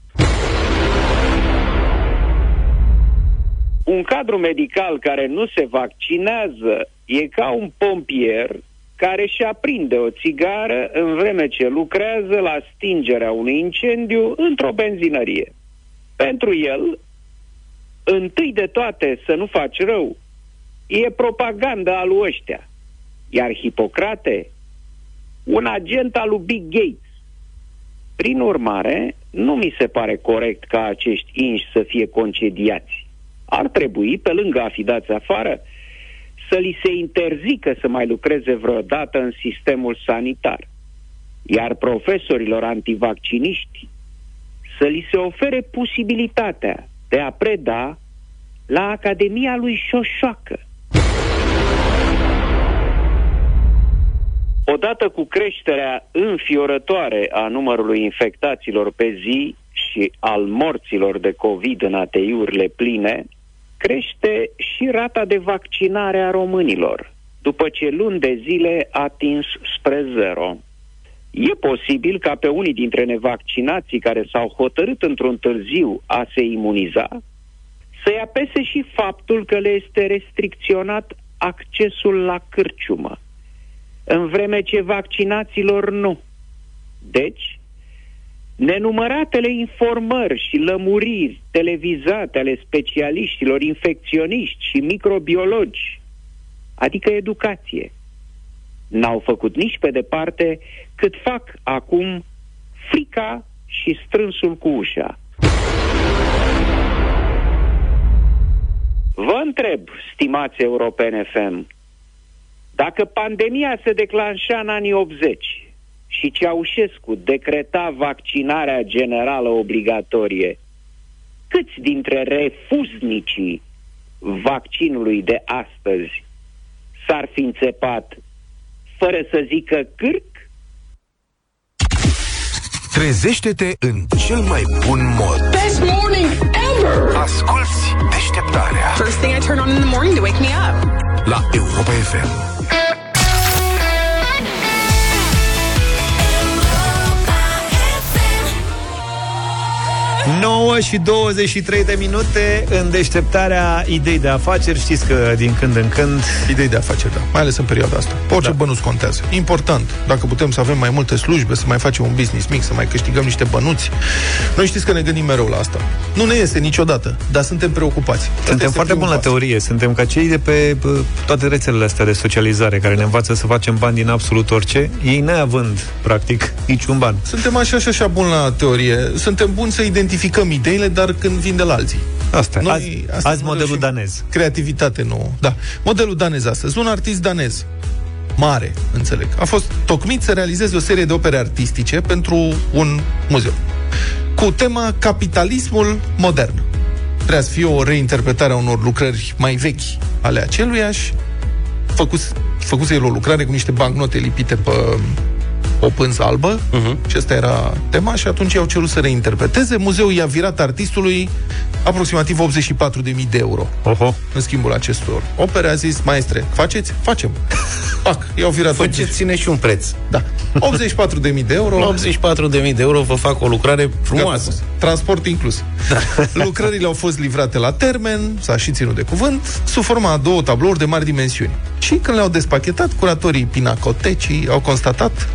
R: Un cadru medical care nu se vaccinează e ca un pompier care își aprinde o țigară în vreme ce lucrează la stingerea unui incendiu într-o benzinărie. Pentru el, întâi de toate să nu faci rău, e propaganda al ăștia. Iar Hipocrate, un agent al lui Big Gates. Prin urmare, nu mi se pare corect ca acești inși să fie concediați. Ar trebui, pe lângă a fi dați afară, să li se interzică să mai lucreze vreodată în sistemul sanitar. Iar profesorilor antivacciniști să li se ofere posibilitatea de a preda la Academia lui Șoșoacă. Odată cu creșterea înfiorătoare a numărului infectaților pe zi și al morților de COVID în ATI-urile pline, crește și rata de vaccinare a românilor, după ce luni de zile a atins spre zero. E posibil ca pe unii dintre nevaccinații care s-au hotărât într-un târziu a se imuniza, să-i apese și faptul că le este restricționat accesul la cârciumă, în vreme ce vaccinaților nu. Deci, nenumăratele informări și lămuriri televizate ale specialiștilor infecționiști și microbiologi, adică educație, n-au făcut nici pe departe cât fac acum frica și strânsul cu ușa. Vă întreb, stimați europene FM, dacă pandemia se declanșa în anii 80 și Ceaușescu decreta vaccinarea generală obligatorie, câți dintre refuznicii vaccinului de astăzi s-ar fi înțepat fără să zică cârc?
A: Trezește-te în cel mai bun mod.
S: Best morning ever!
A: Asculți deșteptarea
S: First thing I turn on in the morning to wake me up.
A: la Europa FM.
D: 9 și 23 de minute în deșteptarea idei de afaceri. Știți că din când în când...
C: Idei de afaceri, da. Mai ales în perioada asta. Orice da. bănuț contează. Important. Dacă putem să avem mai multe slujbe, să mai facem un business mic, să mai câștigăm niște bănuți. Noi știți că ne gândim mereu la asta. Nu ne iese niciodată, dar suntem preocupați.
D: Suntem foarte buni la teorie. Suntem ca cei de pe bă, toate rețelele astea de socializare care ne învață să facem bani din absolut orice, ei neavând, practic, niciun ban.
C: Suntem așa și așa buni la teorie. Suntem buni să identificăm ideile, dar când vin de la alții.
D: Asta e. Azi- azi
C: nu
D: modelul
C: reușim.
D: danez.
C: Creativitate nouă. Da. Modelul danez astăzi. Un artist danez. Mare, înțeleg. A fost tocmit să realizeze o serie de opere artistice pentru un muzeu. Cu tema Capitalismul modern. Trebuia să fie o reinterpretare a unor lucrări mai vechi ale aceluiași. Făcuse, făcuse el o lucrare cu niște bancnote lipite pe o pânză albă uh-huh. și asta era tema și atunci i-au cerut să reinterpreteze. Muzeul i-a virat artistului aproximativ 84.000 de euro
D: Oho.
C: în schimbul acestor opere. A zis, maestre, faceți? Facem. Pac, i-au virat
B: Faceți ține și un preț.
C: Da. 84.000 de euro.
B: La 84.000 de euro vă fac o lucrare frumoasă.
C: Gata. Transport inclus. Da. Lucrările au fost livrate la termen, s-a și ținut de cuvânt, sub forma a două tablouri de mari dimensiuni. Și când le-au despachetat, curatorii pinacotecii au constatat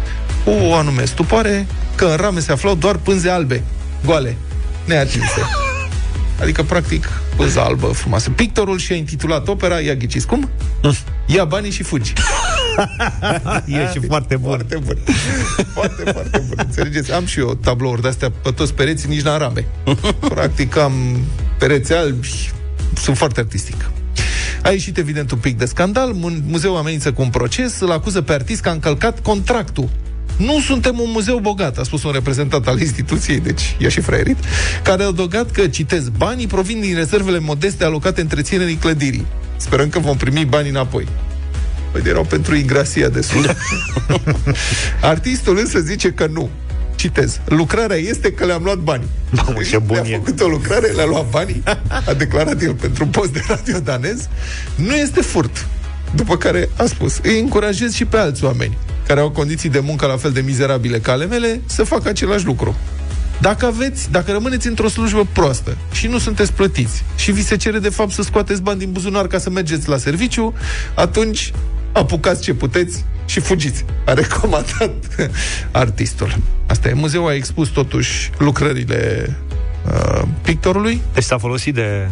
C: cu o anume stupoare că în rame se aflau doar pânze albe. goale, neatinse. Adică, practic, pânza albă frumoasă. Pictorul și-a intitulat opera, ia ghiciți cum? Ia banii și fugi.
D: e și foarte bun.
C: Foarte bun. Foarte, foarte bun. Înțelegeți? Am și eu tablouri de-astea pe toți pereții, nici n rame. Practic am pereți albi, sunt foarte artistic. A ieșit evident un pic de scandal, muzeul amenință cu un proces, îl acuză pe artist că a încălcat contractul nu suntem un muzeu bogat, a spus un reprezentant al instituției, deci i-a și fraierit, care a adăugat că, citez, banii provin din rezervele modeste alocate întreținerii clădirii. Sperăm că vom primi banii înapoi. Păi erau pentru ingrasia de sus. Artistul însă zice că nu. Citez. Lucrarea este că le-am luat bani.
D: Mamă, ce bun
C: a făcut o lucrare, le-a luat banii, a declarat el pentru un post de radio danez. Nu este furt. După care a spus, îi încurajez și pe alți oameni care au condiții de muncă la fel de mizerabile ca ale mele să facă același lucru. Dacă aveți, dacă rămâneți într-o slujbă proastă și nu sunteți plătiți și vi se cere de fapt să scoateți bani din buzunar ca să mergeți la serviciu, atunci apucați ce puteți și fugiți. A recomandat artistul. Asta e. Muzeul a expus totuși lucrările uh, pictorului.
D: Deci s-a folosit de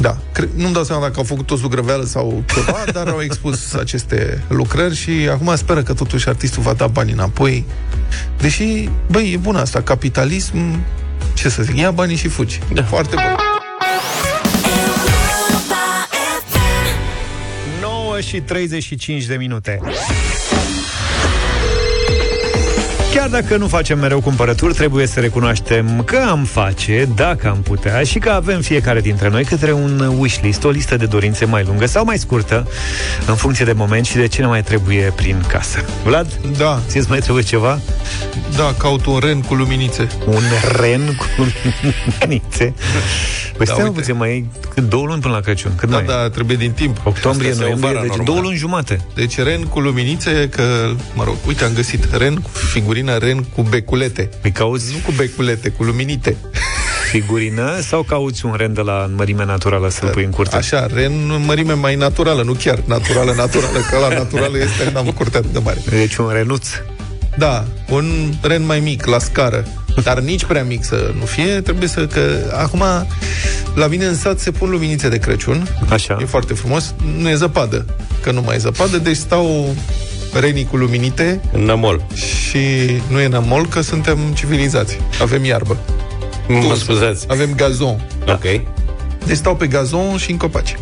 C: da, nu-mi dau seama dacă au făcut o zugrăveală sau ceva, dar au expus aceste lucrări și acum speră că totuși artistul va da bani înapoi. Deși, băi, e bun asta, capitalism, ce să zic, ia banii și fugi. Da. Foarte bun.
D: 9 și 35 de minute. Chiar dacă nu facem mereu cumpărături, trebuie să recunoaștem că am face, dacă am putea, și că avem fiecare dintre noi către un wishlist, o listă de dorințe mai lungă sau mai scurtă, în funcție de moment și de ce ne mai trebuie prin casă. Vlad?
C: Da.
D: ți mai trebuie ceva?
C: Da, caut un ren cu luminițe.
D: Un ren cu luminițe? Păi da, stai puțin, mai e două luni până la Crăciun. Cât
C: da,
D: mai
C: da, trebuie din timp.
D: Octombrie, noiembrie, deci normal. două luni jumate.
C: Deci ren cu luminițe, că, mă rog, uite, am găsit ren cu figurină ren cu beculete.
D: Păi cauți?
C: Nu cu beculete, cu luminite.
D: Figurină sau cauți un ren de la mărime naturală să-l pui în curte?
C: Așa, ren în mărime mai naturală, nu chiar naturală, naturală, că la naturală este, n-am curtea de mare.
D: Deci un renuț.
C: Da, un ren mai mic, la scară dar nici prea mic să nu fie, trebuie să că acum la mine în sat se pun luminițe de Crăciun.
D: Așa.
C: E foarte frumos. Nu e zăpadă, că nu mai e zăpadă, deci stau renii cu luminite.
B: În nămol.
C: Și nu e nămol, că suntem civilizați. Avem iarbă.
B: Mă scuzați.
C: Avem gazon.
B: Ok.
C: Deci stau pe gazon și în copaci.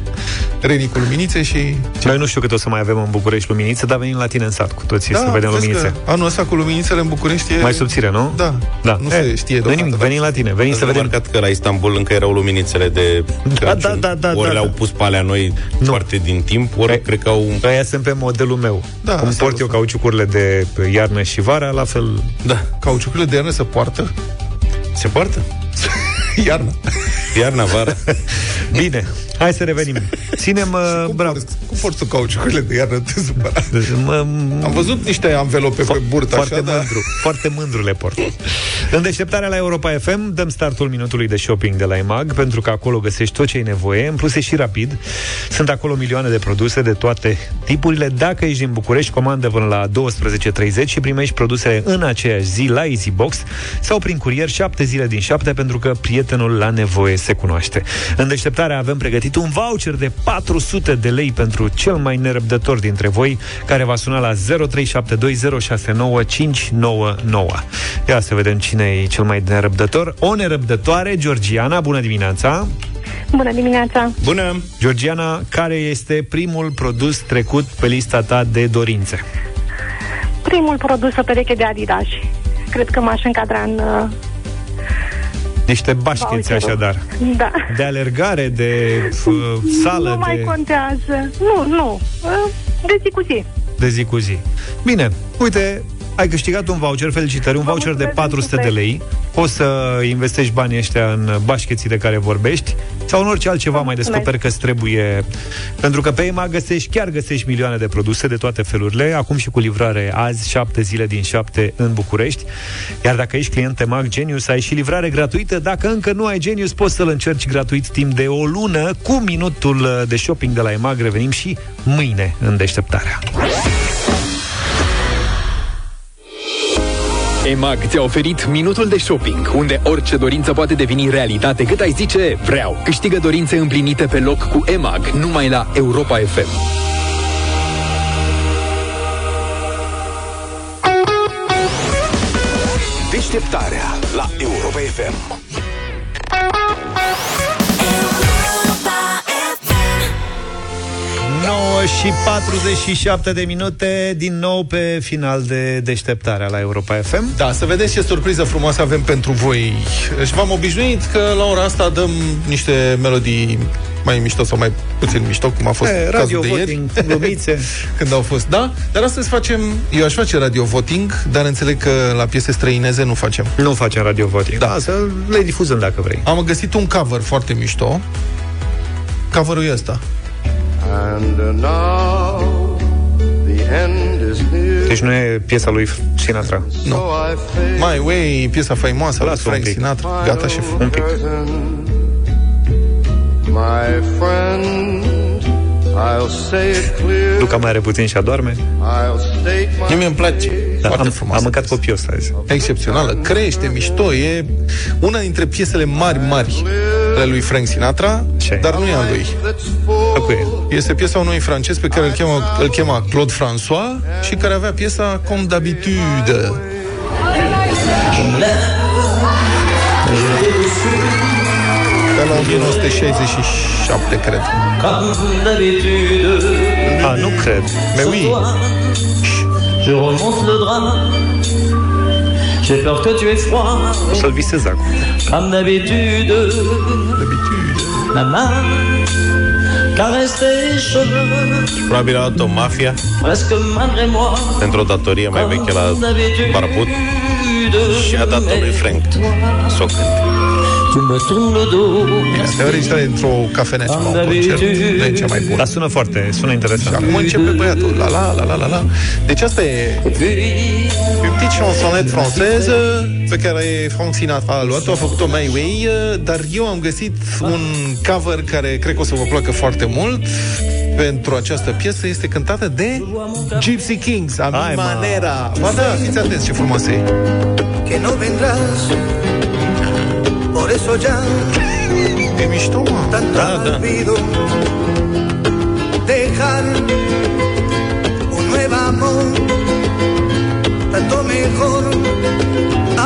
C: Renii cu luminițe și...
D: Noi nu știu cât o să mai avem în București luminițe, dar venim la tine în sat cu toții da, să vedem luminițe.
C: Anul ăsta cu luminițele în București e...
D: Mai subțire, nu?
C: Da.
D: da.
C: Nu e, se știe
D: Venim, da. venim la tine, venim să vedem.
B: marcat că la Istanbul încă erau luminițele de
D: da, da, da, da,
B: ori
D: da,
B: le-au
D: da.
B: pus pe alea noi nu. foarte din timp, ori
D: Pe,
B: cred că au...
D: Aia sunt pe modelul meu.
C: Da,
D: Cum port eu cauciucurile de iarnă și vara, la fel...
C: Da. Cauciucurile de iarnă se poartă?
B: Se poartă?
C: Iarna.
B: Iarna, vara.
D: Bine, hai să revenim. Ținem... Uh,
C: cum,
D: bravo.
C: Porți, cum porți tu cauciucurile de iarnă? Te supăra.
D: Mă,
C: Am văzut niște anvelope pe burtă
D: foarte
C: așa,
D: mândru,
C: dar...
D: Foarte mândru le port. În deșteptarea la Europa FM dăm startul minutului de shopping de la EMAG, pentru că acolo găsești tot ce ai nevoie, în plus e și rapid. Sunt acolo milioane de produse de toate tipurile. Dacă ești din București, comandă până la 12.30 și primești produsele în aceeași zi la EasyBox sau prin curier 7 zile din 7, pentru că prietenul la nevoie se cunoaște. În deșteptarea avem pregătit un voucher de 400 de lei pentru cel mai nerăbdător dintre voi, care va suna la 0372069599. Ia să vedem cine e cel mai nerăbdător. O nerăbdătoare, Georgiana, bună dimineața!
P: Bună dimineața!
B: Bună!
D: Georgiana, care este primul produs trecut pe lista ta de dorințe?
P: Primul produs, o pereche de Adidas. Cred că m-aș încadra în... Uh,
D: Niște bașcheți,
P: Voucherul.
D: așadar.
P: da.
D: De alergare, de uh, sală,
P: nu mai
D: de,
P: contează. Nu, nu. Uh, de zi cu zi.
D: de zi cu zi. Bine, uite, ai câștigat un voucher, felicitări, un
P: Vă
D: voucher de
P: mulțumesc
D: 400 de
P: super.
D: lei. Poți să investești banii ăștia în bașcheții de care vorbești sau în orice altceva mai
P: mulțumesc.
D: descoperi că îți trebuie. Pentru că pe EMA găsești, chiar găsești milioane de produse de toate felurile, acum și cu livrare azi, 7 zile din 7 în București. Iar dacă ești client EMAG Genius, ai și livrare gratuită. Dacă încă nu ai Genius, poți să-l încerci gratuit timp de o lună cu minutul de shopping de la EMAG. Revenim și mâine în deșteptarea.
E: EMAG ți-a oferit minutul de shopping, unde orice dorință poate deveni realitate cât ai zice vreau. Câștigă dorințe împlinite pe loc cu EMAG, numai la Europa FM.
A: Deșteptarea la Europa FM.
D: Și 47 de minute Din nou pe final de deșteptarea la Europa FM
C: Da, să vedeți ce surpriză frumoasă avem pentru voi Și v-am obișnuit că la ora asta dăm niște melodii mai mișto sau mai puțin mișto, cum a fost
D: e,
C: cazul
D: radio
C: de
D: voting,
C: ieri.
D: glumițe
C: Când au fost, da? Dar astăzi facem, eu aș face radio voting, dar înțeleg că la piese străineze nu facem.
D: Nu facem radio voting Da, să le difuzăm dacă vrei
C: Am găsit un cover foarte mișto. Coverul e ăsta.
T: And now the end is near.
D: Deci nu e piesa lui Sinatra
C: Nu. My Way, piesa faimoasă la
D: Lasă un
C: Frank
D: pic.
C: Sinatra. Gata, șef.
D: Un pic
T: My friend, I'll say it clear.
D: Luca mai are puțin și adorme
T: I'll state my
C: Mie mi place.
D: da,
C: Foarte
D: am,
C: frumos.
D: am mâncat copios azi
C: Excepțională. Crește, mișto. E una dintre piesele mari, mari ale lui Frank Sinatra,
D: Ce?
C: dar nu e a lui. Este piesa unui francez pe care îl chema, îl chema Claude François și care avea piesa Comme d'habitude. Pe la 1967, cred.
D: A, nu cred
C: Mais oui.
O: Je remonte le drap. J'ai peur que tu aies froid.
D: O să-l visez acum
O: Comme d'habitude. La main caresse tes cheveux.
B: Probabil a luat o mafia
O: Presque malgré moi.
B: pentru o datorie mai veche la barbut și a dat-o lui Frank să o cânte.
O: Tu me tournes le dos.
C: Asta e original într-o cafenea ceva, un concert. Nu e cea mai bună.
D: Dar sună foarte, sună interesant
C: Acum începe băiatul, la la la la la la. Deci asta e une petite chansonnette française pe care Frank Sinatra a luat-o, a făcut-o My Way, dar eu am găsit un cover care cred că o să vă placă foarte mult pentru această piesă este cântată de Gypsy Kings, a
D: Hai,
C: mi
D: mă.
C: manera. Ba da, fiți atenți ce frumoasă e.
U: que no vendrás. Por eso ya
C: E mișto, mă.
U: tanto olvido dejar un nuevo amor, tanto mejor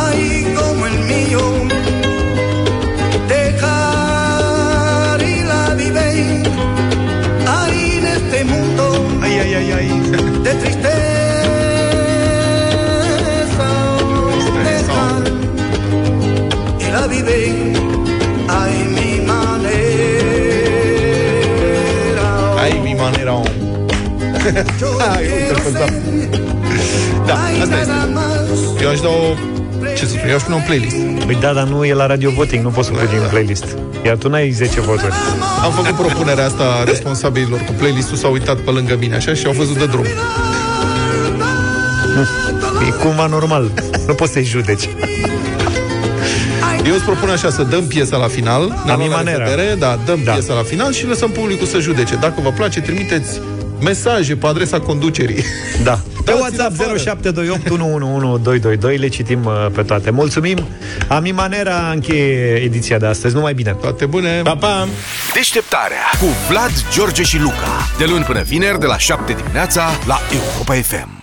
U: ahí como el mío. Dejar y la vivir ahí en este mundo
C: Ai, ai, ai, ai.
U: de tristeza. Y la vive ay mi manera.
C: Ai, mi manera. om. Ai, uite, da. Da, asta este. Eu aș da o... Ce să spun? Eu aș pune un playlist.
D: Păi da, dar nu e la radio voting, nu poți să pui în playlist Iar tu n-ai 10 voturi
C: Am făcut propunerea asta responsabililor cu playlistul, s-au uitat pe lângă mine așa și au văzut de drum.
D: E cumva normal Nu poți să-i judeci
C: Eu îți propun așa, să dăm piesa la final ne-am
D: La
C: luat
D: mi manera.
C: revedere, da, dăm da. piesa la final și lăsăm publicul să judece. Dacă vă place, trimiteți mesaje pe adresa conducerii.
D: Da. Pe
C: Dați-l
D: WhatsApp
C: afară.
D: 0728 111222 le citim uh, pe toate. Mulțumim! Ami Manera încheie ediția de astăzi. Numai bine!
C: Toate bune!
B: Pa, pa!
A: Deșteptarea cu Vlad, George și Luca. De luni până vineri, de la 7 dimineața, la Europa FM.